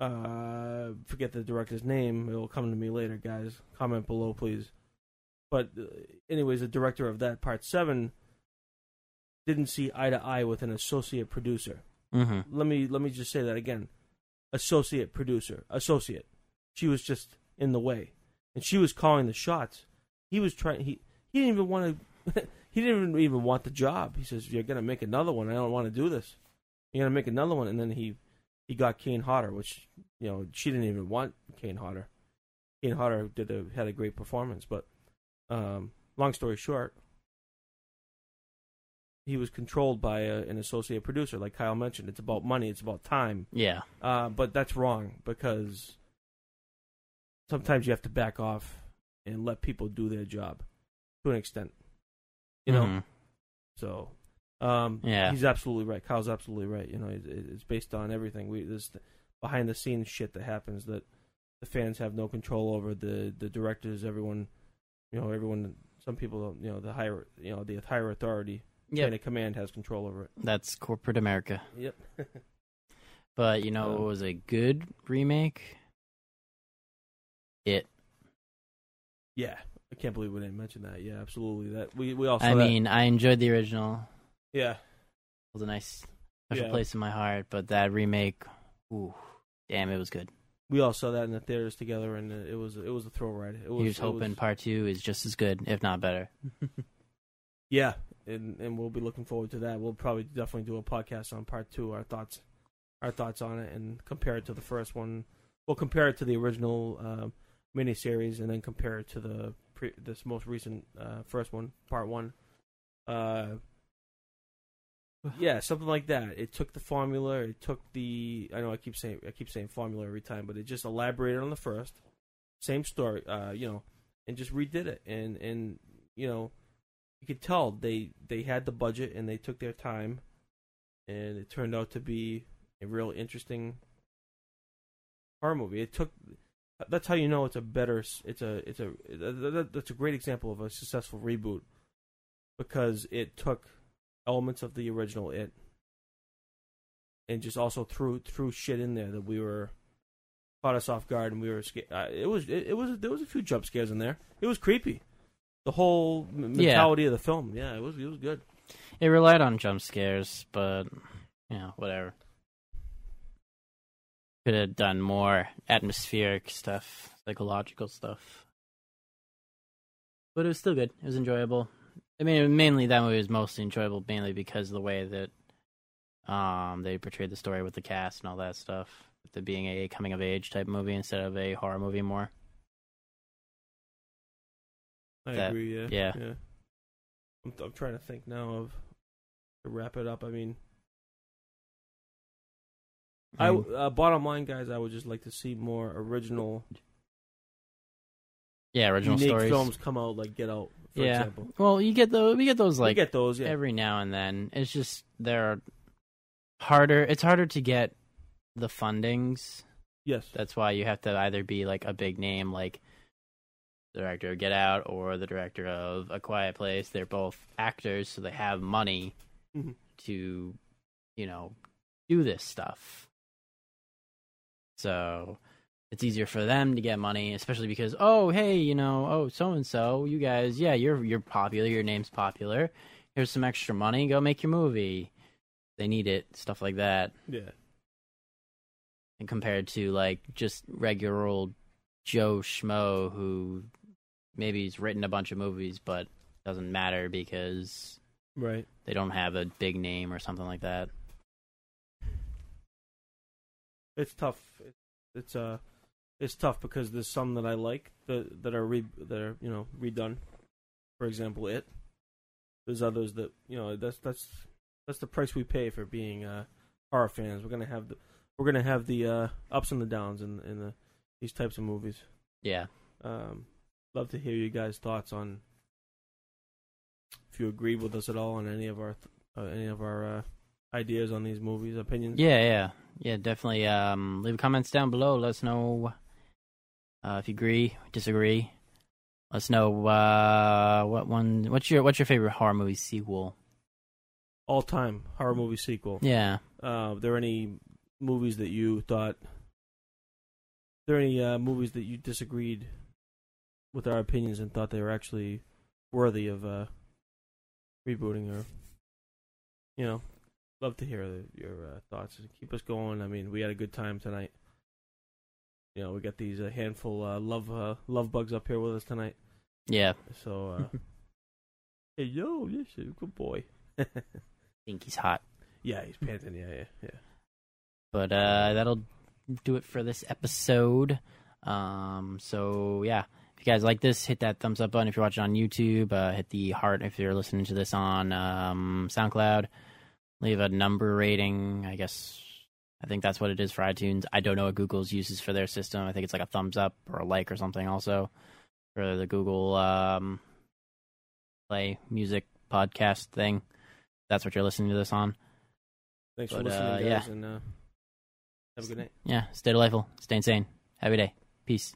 Uh, forget the director's name. It will come to me later, guys. Comment below, please. But uh, anyways, the director of that part seven didn't see eye to eye with an associate producer hmm let me let me just say that again associate producer associate. She was just in the way. And she was calling the shots. He was trying he he didn't even want to he didn't even want the job. He says you're gonna make another one. I don't want to do this. You're gonna make another one. And then he he got kane hodder which you know she didn't even want kane hodder. Kane hodder did a, had a great performance but um long story short he was controlled by a, an associate producer, like Kyle mentioned. It's about money. It's about time. Yeah. Uh, but that's wrong because sometimes you have to back off and let people do their job to an extent. You know, Mhm. so um, Yeah. he's absolutely right. Kyle's absolutely right. You know, it, it's based on everything. We there's behind the scenes shit that happens that the fans have no control over. The the directors, everyone, you know, everyone. Some people, you know, the higher, you know, the higher authority, Yeah. chain of command has control over it. That's corporate America. Yep. But you know, Um, what was a good remake? It. Yeah, I can't believe we didn't mention that. Yeah, absolutely. That we we also. I mean, I enjoyed the original. yeah, It was a nice special Yeah. place in my heart, but that remake, ooh, damn, it was good. we all saw that in the theaters together, and it was it was a thrill ride. It was. Here's it hoping was- part two is just as good, if not better. yeah, and and we'll be looking forward to that. We'll probably definitely do a podcast on part two. Our thoughts, our thoughts on it, and compare it to the first one. We'll compare it to the original uh, miniseries, and then compare it to the pre- this most recent uh, first one, part one. Uh, yeah, something like that. It took the formula. It took the. I know I keep saying I keep saying formula every time, but it just elaborated on the first, same story. Uh, you know, and just redid it, and and you know, you could tell they they had the budget and they took their time, and it turned out to be a real interesting horror movie. It took. That's how you know it's a better. It's a. It's a. that- that- That's a great example of a successful reboot, because it took elements of the original it, and just also threw threw shit in there that we were caught us off guard, and we were scared. Uh, it was it, it was there was a few jump scares in there. It was creepy. The whole m- Yeah. mentality of the film, yeah, it was it was good. It relied on jump scares, but you know, whatever. Could have done more atmospheric stuff, psychological stuff. But it was still good. It was enjoyable. I mean, mainly that movie was mostly enjoyable, mainly because of the way that um they portrayed the story with the cast and all that stuff. With it being a coming of age type movie instead of a horror movie more. I That- agree. Yeah, yeah. yeah. I'm, I'm trying to think now of to wrap it up. I mean, I Um, uh, bottom line, guys, I would just like to see more original, yeah, original unique stories. films come out, like Get Out, for yeah. example. Well, you get those. We get those we like get those, yeah. every now and then. It's just they're harder. It's harder to get the fundings. yes, That's why you have to either be like a big name, like the director of Get Out or the director of A Quiet Place. They're both actors, so they have money Mhm. to, you know, do this stuff. So it's easier for them to get money, especially because oh hey, you know, oh so and so, you guys, yeah, you're you're popular, your name's popular. Here's some extra money, go make your movie. They need it, stuff like that yeah. and compared to like just regular old Joe Schmo who maybe he's written a bunch of movies but doesn't matter because Right. they don't have a big name or something like that. It's tough. It's, it's uh, it's tough because there's some that I like that that are re that are you know redone. For example, it. There's others that you know that's that's that's the price we pay for being uh, horror fans. We're gonna have the we're gonna have the uh, ups and the downs in in the these types of movies. Yeah. Um, love to hear you guys' thoughts on if you agree with us at all on any of our uh, any of our uh, ideas on these movies, opinions. Yeah, yeah. Yeah, definitely um leave comments down below. Let us know uh if you agree, disagree. Let us know uh what one what's your what's your favorite horror movie sequel? All time horror movie sequel. Yeah. Uh, are there any movies that you thought? Are there any uh, movies that you disagreed with our opinions and thought they were actually worthy of uh, rebooting or, you know, love to hear the, your uh, thoughts. And keep us going. I mean, we had a good time tonight. You know, we got these a handful uh, love uh, love bugs up here with us tonight. Yeah. So, uh, hey yo, this is a good boy. think he's hot. yeah, he's panting. Yeah, yeah, yeah. But uh, that'll do it for this episode. Um, so yeah, if you guys like this, hit that thumbs up button. If you're watching on YouTube, uh, hit the heart. If you're listening to this on um, SoundCloud, leave a number rating. I guess I think that's what it is for iTunes. I don't know what Google's uses for their system. I think it's like a thumbs up or a like or something. Also for the Google um, Play Music podcast thing. That's what you're listening to this on. Thanks But, for listening, uh, guys, yeah. and uh, have a good night. Yeah, stay delightful, stay insane. Have a day. Peace.